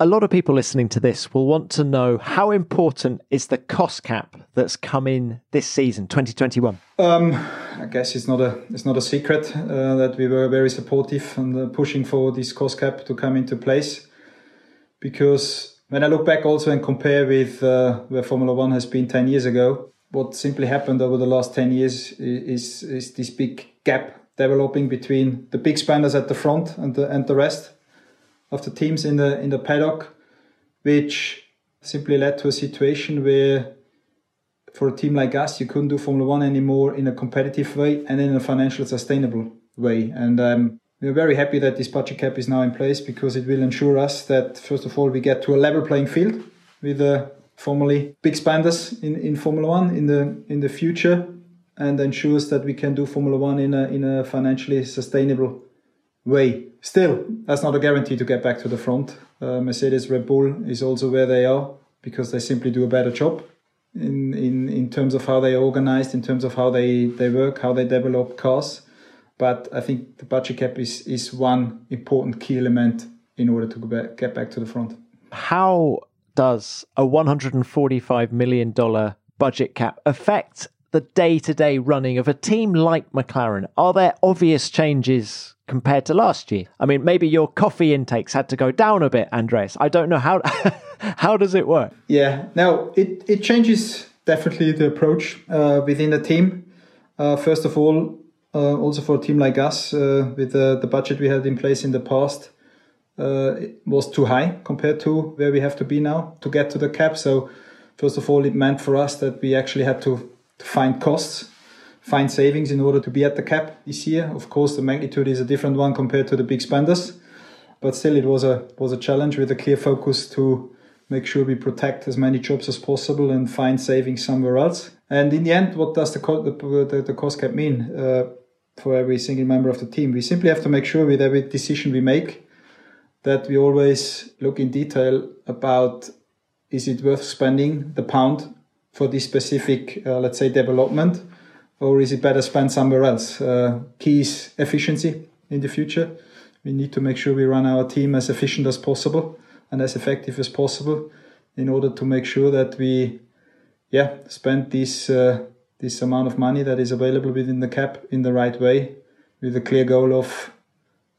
A lot of people listening to this will want to know how important is the cost cap that's come in this season, 2021. Um, I guess it's not a it's not a secret uh, that we were very supportive and uh, pushing for this cost cap to come into place, because when I look back also and compare with uh, where Formula One has been 10 years ago, what simply happened over the last 10 years is is this big gap developing between the big spenders at the front and the and the rest of the teams in the in the paddock, which simply led to a situation where for a team like us, you couldn't do Formula One anymore in a competitive way and in a financial sustainable way. And um, we're very happy that this budget cap is now in place because it will ensure us that first of all we get to a level playing field with the formerly big spenders in, in Formula One in the in the future, and ensures that we can do Formula One in a in a financially sustainable way. Still, that's not a guarantee to get back to the front. Uh, Mercedes, Red Bull is also where they are because they simply do a better job in, in, in terms of how they are organized, in terms of how they, they work, how they develop cars. But I think the budget cap is, is one important key element in order to back, get back to the front. How does a $145 million budget cap affect the day to day running of a team like McLaren? Are there obvious changes compared to last year? I mean, maybe your coffee intakes had to go down a bit, Andreas. I don't know how. how does it work? Yeah, now it, it changes definitely the approach uh, within the team. Uh, first of all, uh, also for a team like us, uh, with the, the budget we had in place in the past, uh, it was too high compared to where we have to be now to get to the cap. So, first of all, it meant for us that we actually had to to find costs, find savings in order to be at the cap this year. Of course, the magnitude is a different one compared to the big spenders, but still, it was a was a challenge with a clear focus to make sure we protect as many jobs as possible and find savings somewhere else. And in the end, what does the co- the, the, the, cost cap mean uh, for every single member of the team? We simply have to make sure with every decision we make that we always look in detail about is it worth spending the pound for this specific, uh, let's say, development, or is it better spent somewhere else? Uh, key efficiency in the future. We need to make sure we run our team as efficient as possible and as effective as possible in order to make sure that we, yeah, spend this uh, this amount of money that is available within the cap in the right way, with a clear goal of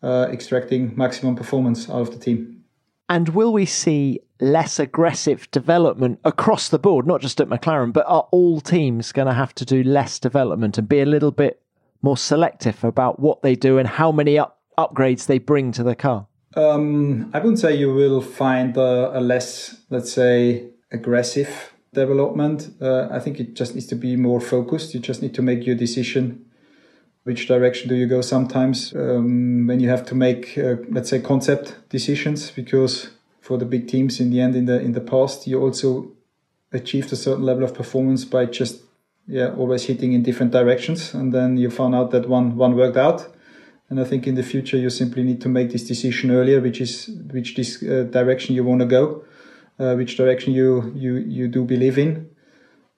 uh, extracting maximum performance out of the team. And will we see less aggressive development across the board, not just at McLaren, but are all teams going to have to do less development and be a little bit more selective about what they do and how many up- upgrades they bring to the car? Um, I wouldn't say you will find a, a less, let's say, aggressive development. Uh, I think it just needs to be more focused. You just need to make your decision. Which direction do you go sometimes um, when you have to make, uh, let's say, concept decisions? Because for the big teams in the end in the in the past. You also achieved a certain level of performance by just yeah always hitting in different directions. And then you found out that one one worked out. And i think in the future you simply need to make this decision earlier which is which this uh, direction you want to go uh, which direction you you you do believe in.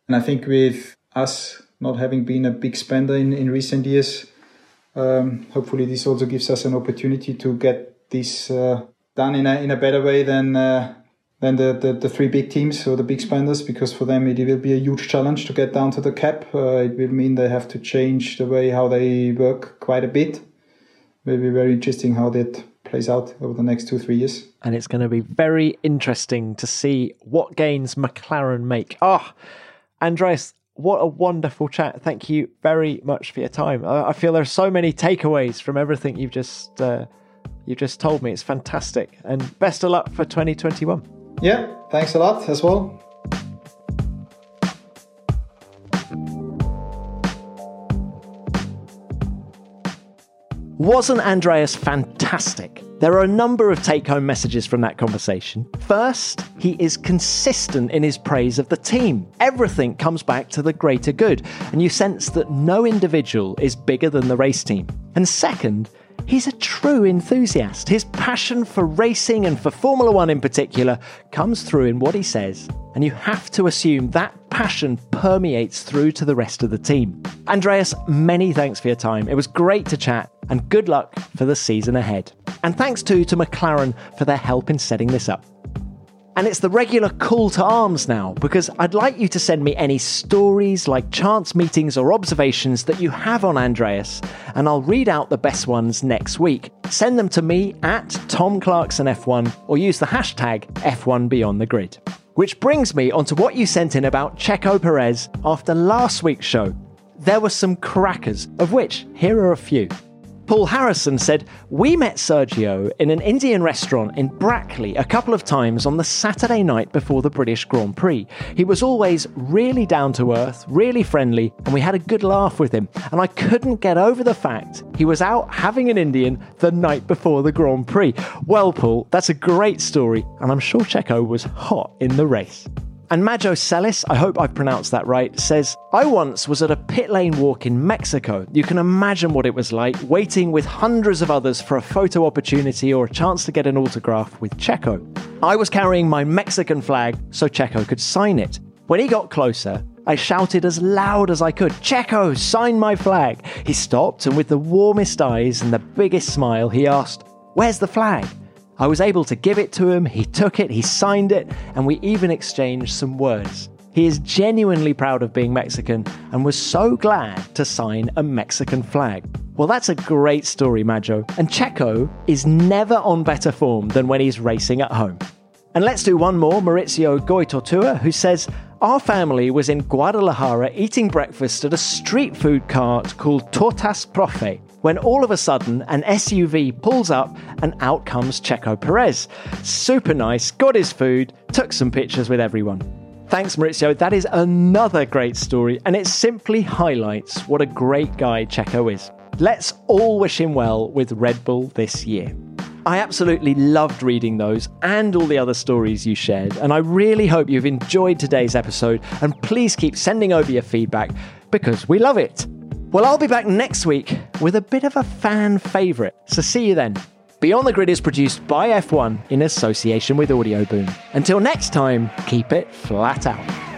And i think with us not having been a big spender in in recent years um, hopefully this also gives us an opportunity to get this uh, done in a in a better way than uh, than the, the, the three big teams or the big spenders because for them it will be a huge challenge to get down to the cap. Uh, it will mean they have to change the way how they work quite a bit. It will be very interesting how that plays out over the next two three years. And it's going to be very interesting to see what gains McLaren make. Ah, oh, Andreas, what a wonderful chat. Thank you very much for your time. I, I feel there are so many takeaways from everything you've just. Uh, you just told me. It's fantastic. And best of luck for 2021. Yeah, thanks a lot as well. Wasn't Andreas fantastic? There are a number of take home messages from that conversation. First, he is consistent in his praise of the team. Everything comes back to the greater good, and you sense that no individual is bigger than the race team. And second, He's a true enthusiast. His passion for racing and for Formula One in particular comes through in what he says, and you have to assume that passion permeates through to the rest of the team. Andreas, many thanks for your time. It was great to chat, and good luck for the season ahead. And thanks too to McLaren for their help in setting this up. And it's the regular call to arms now, because I'd like you to send me any stories, like chance meetings or observations that you have on Andreas, and I'll read out the best ones next week. Send them to me at Tom Clarkson F1 or use the hashtag F1 Beyond the Grid. Which brings me onto what you sent in about Checo Perez after last week's show. There were some crackers, of which here are a few. Paul Harrison said, We met Sergio in an Indian restaurant in Brackley a couple of times on the Saturday night before the British Grand Prix. He was always really down to earth, really friendly, and we had a good laugh with him. And I couldn't get over the fact he was out having an Indian the night before the Grand Prix. Well, Paul, that's a great story, and I'm sure Checo was hot in the race. And Majo Celis, I hope I've pronounced that right, says, I once was at a pit lane walk in Mexico. You can imagine what it was like, waiting with hundreds of others for a photo opportunity or a chance to get an autograph with Checo. I was carrying my Mexican flag so Checo could sign it. When he got closer, I shouted as loud as I could, Checo, sign my flag. He stopped and with the warmest eyes and the biggest smile, he asked, Where's the flag? I was able to give it to him, he took it, he signed it, and we even exchanged some words. He is genuinely proud of being Mexican and was so glad to sign a Mexican flag. Well, that's a great story, Majo. And Checo is never on better form than when he's racing at home. And let's do one more Maurizio Goitortua, who says, Our family was in Guadalajara eating breakfast at a street food cart called Tortas Profe when all of a sudden an SUV pulls up and out comes Checo Perez. Super nice, got his food, took some pictures with everyone. Thanks, Maurizio. That is another great story, and it simply highlights what a great guy Checo is. Let's all wish him well with Red Bull this year. I absolutely loved reading those and all the other stories you shared, and I really hope you've enjoyed today's episode. And please keep sending over your feedback because we love it. Well, I'll be back next week with a bit of a fan favourite, so see you then. Beyond the Grid is produced by F1 in association with Audioboom. Until next time, keep it flat out.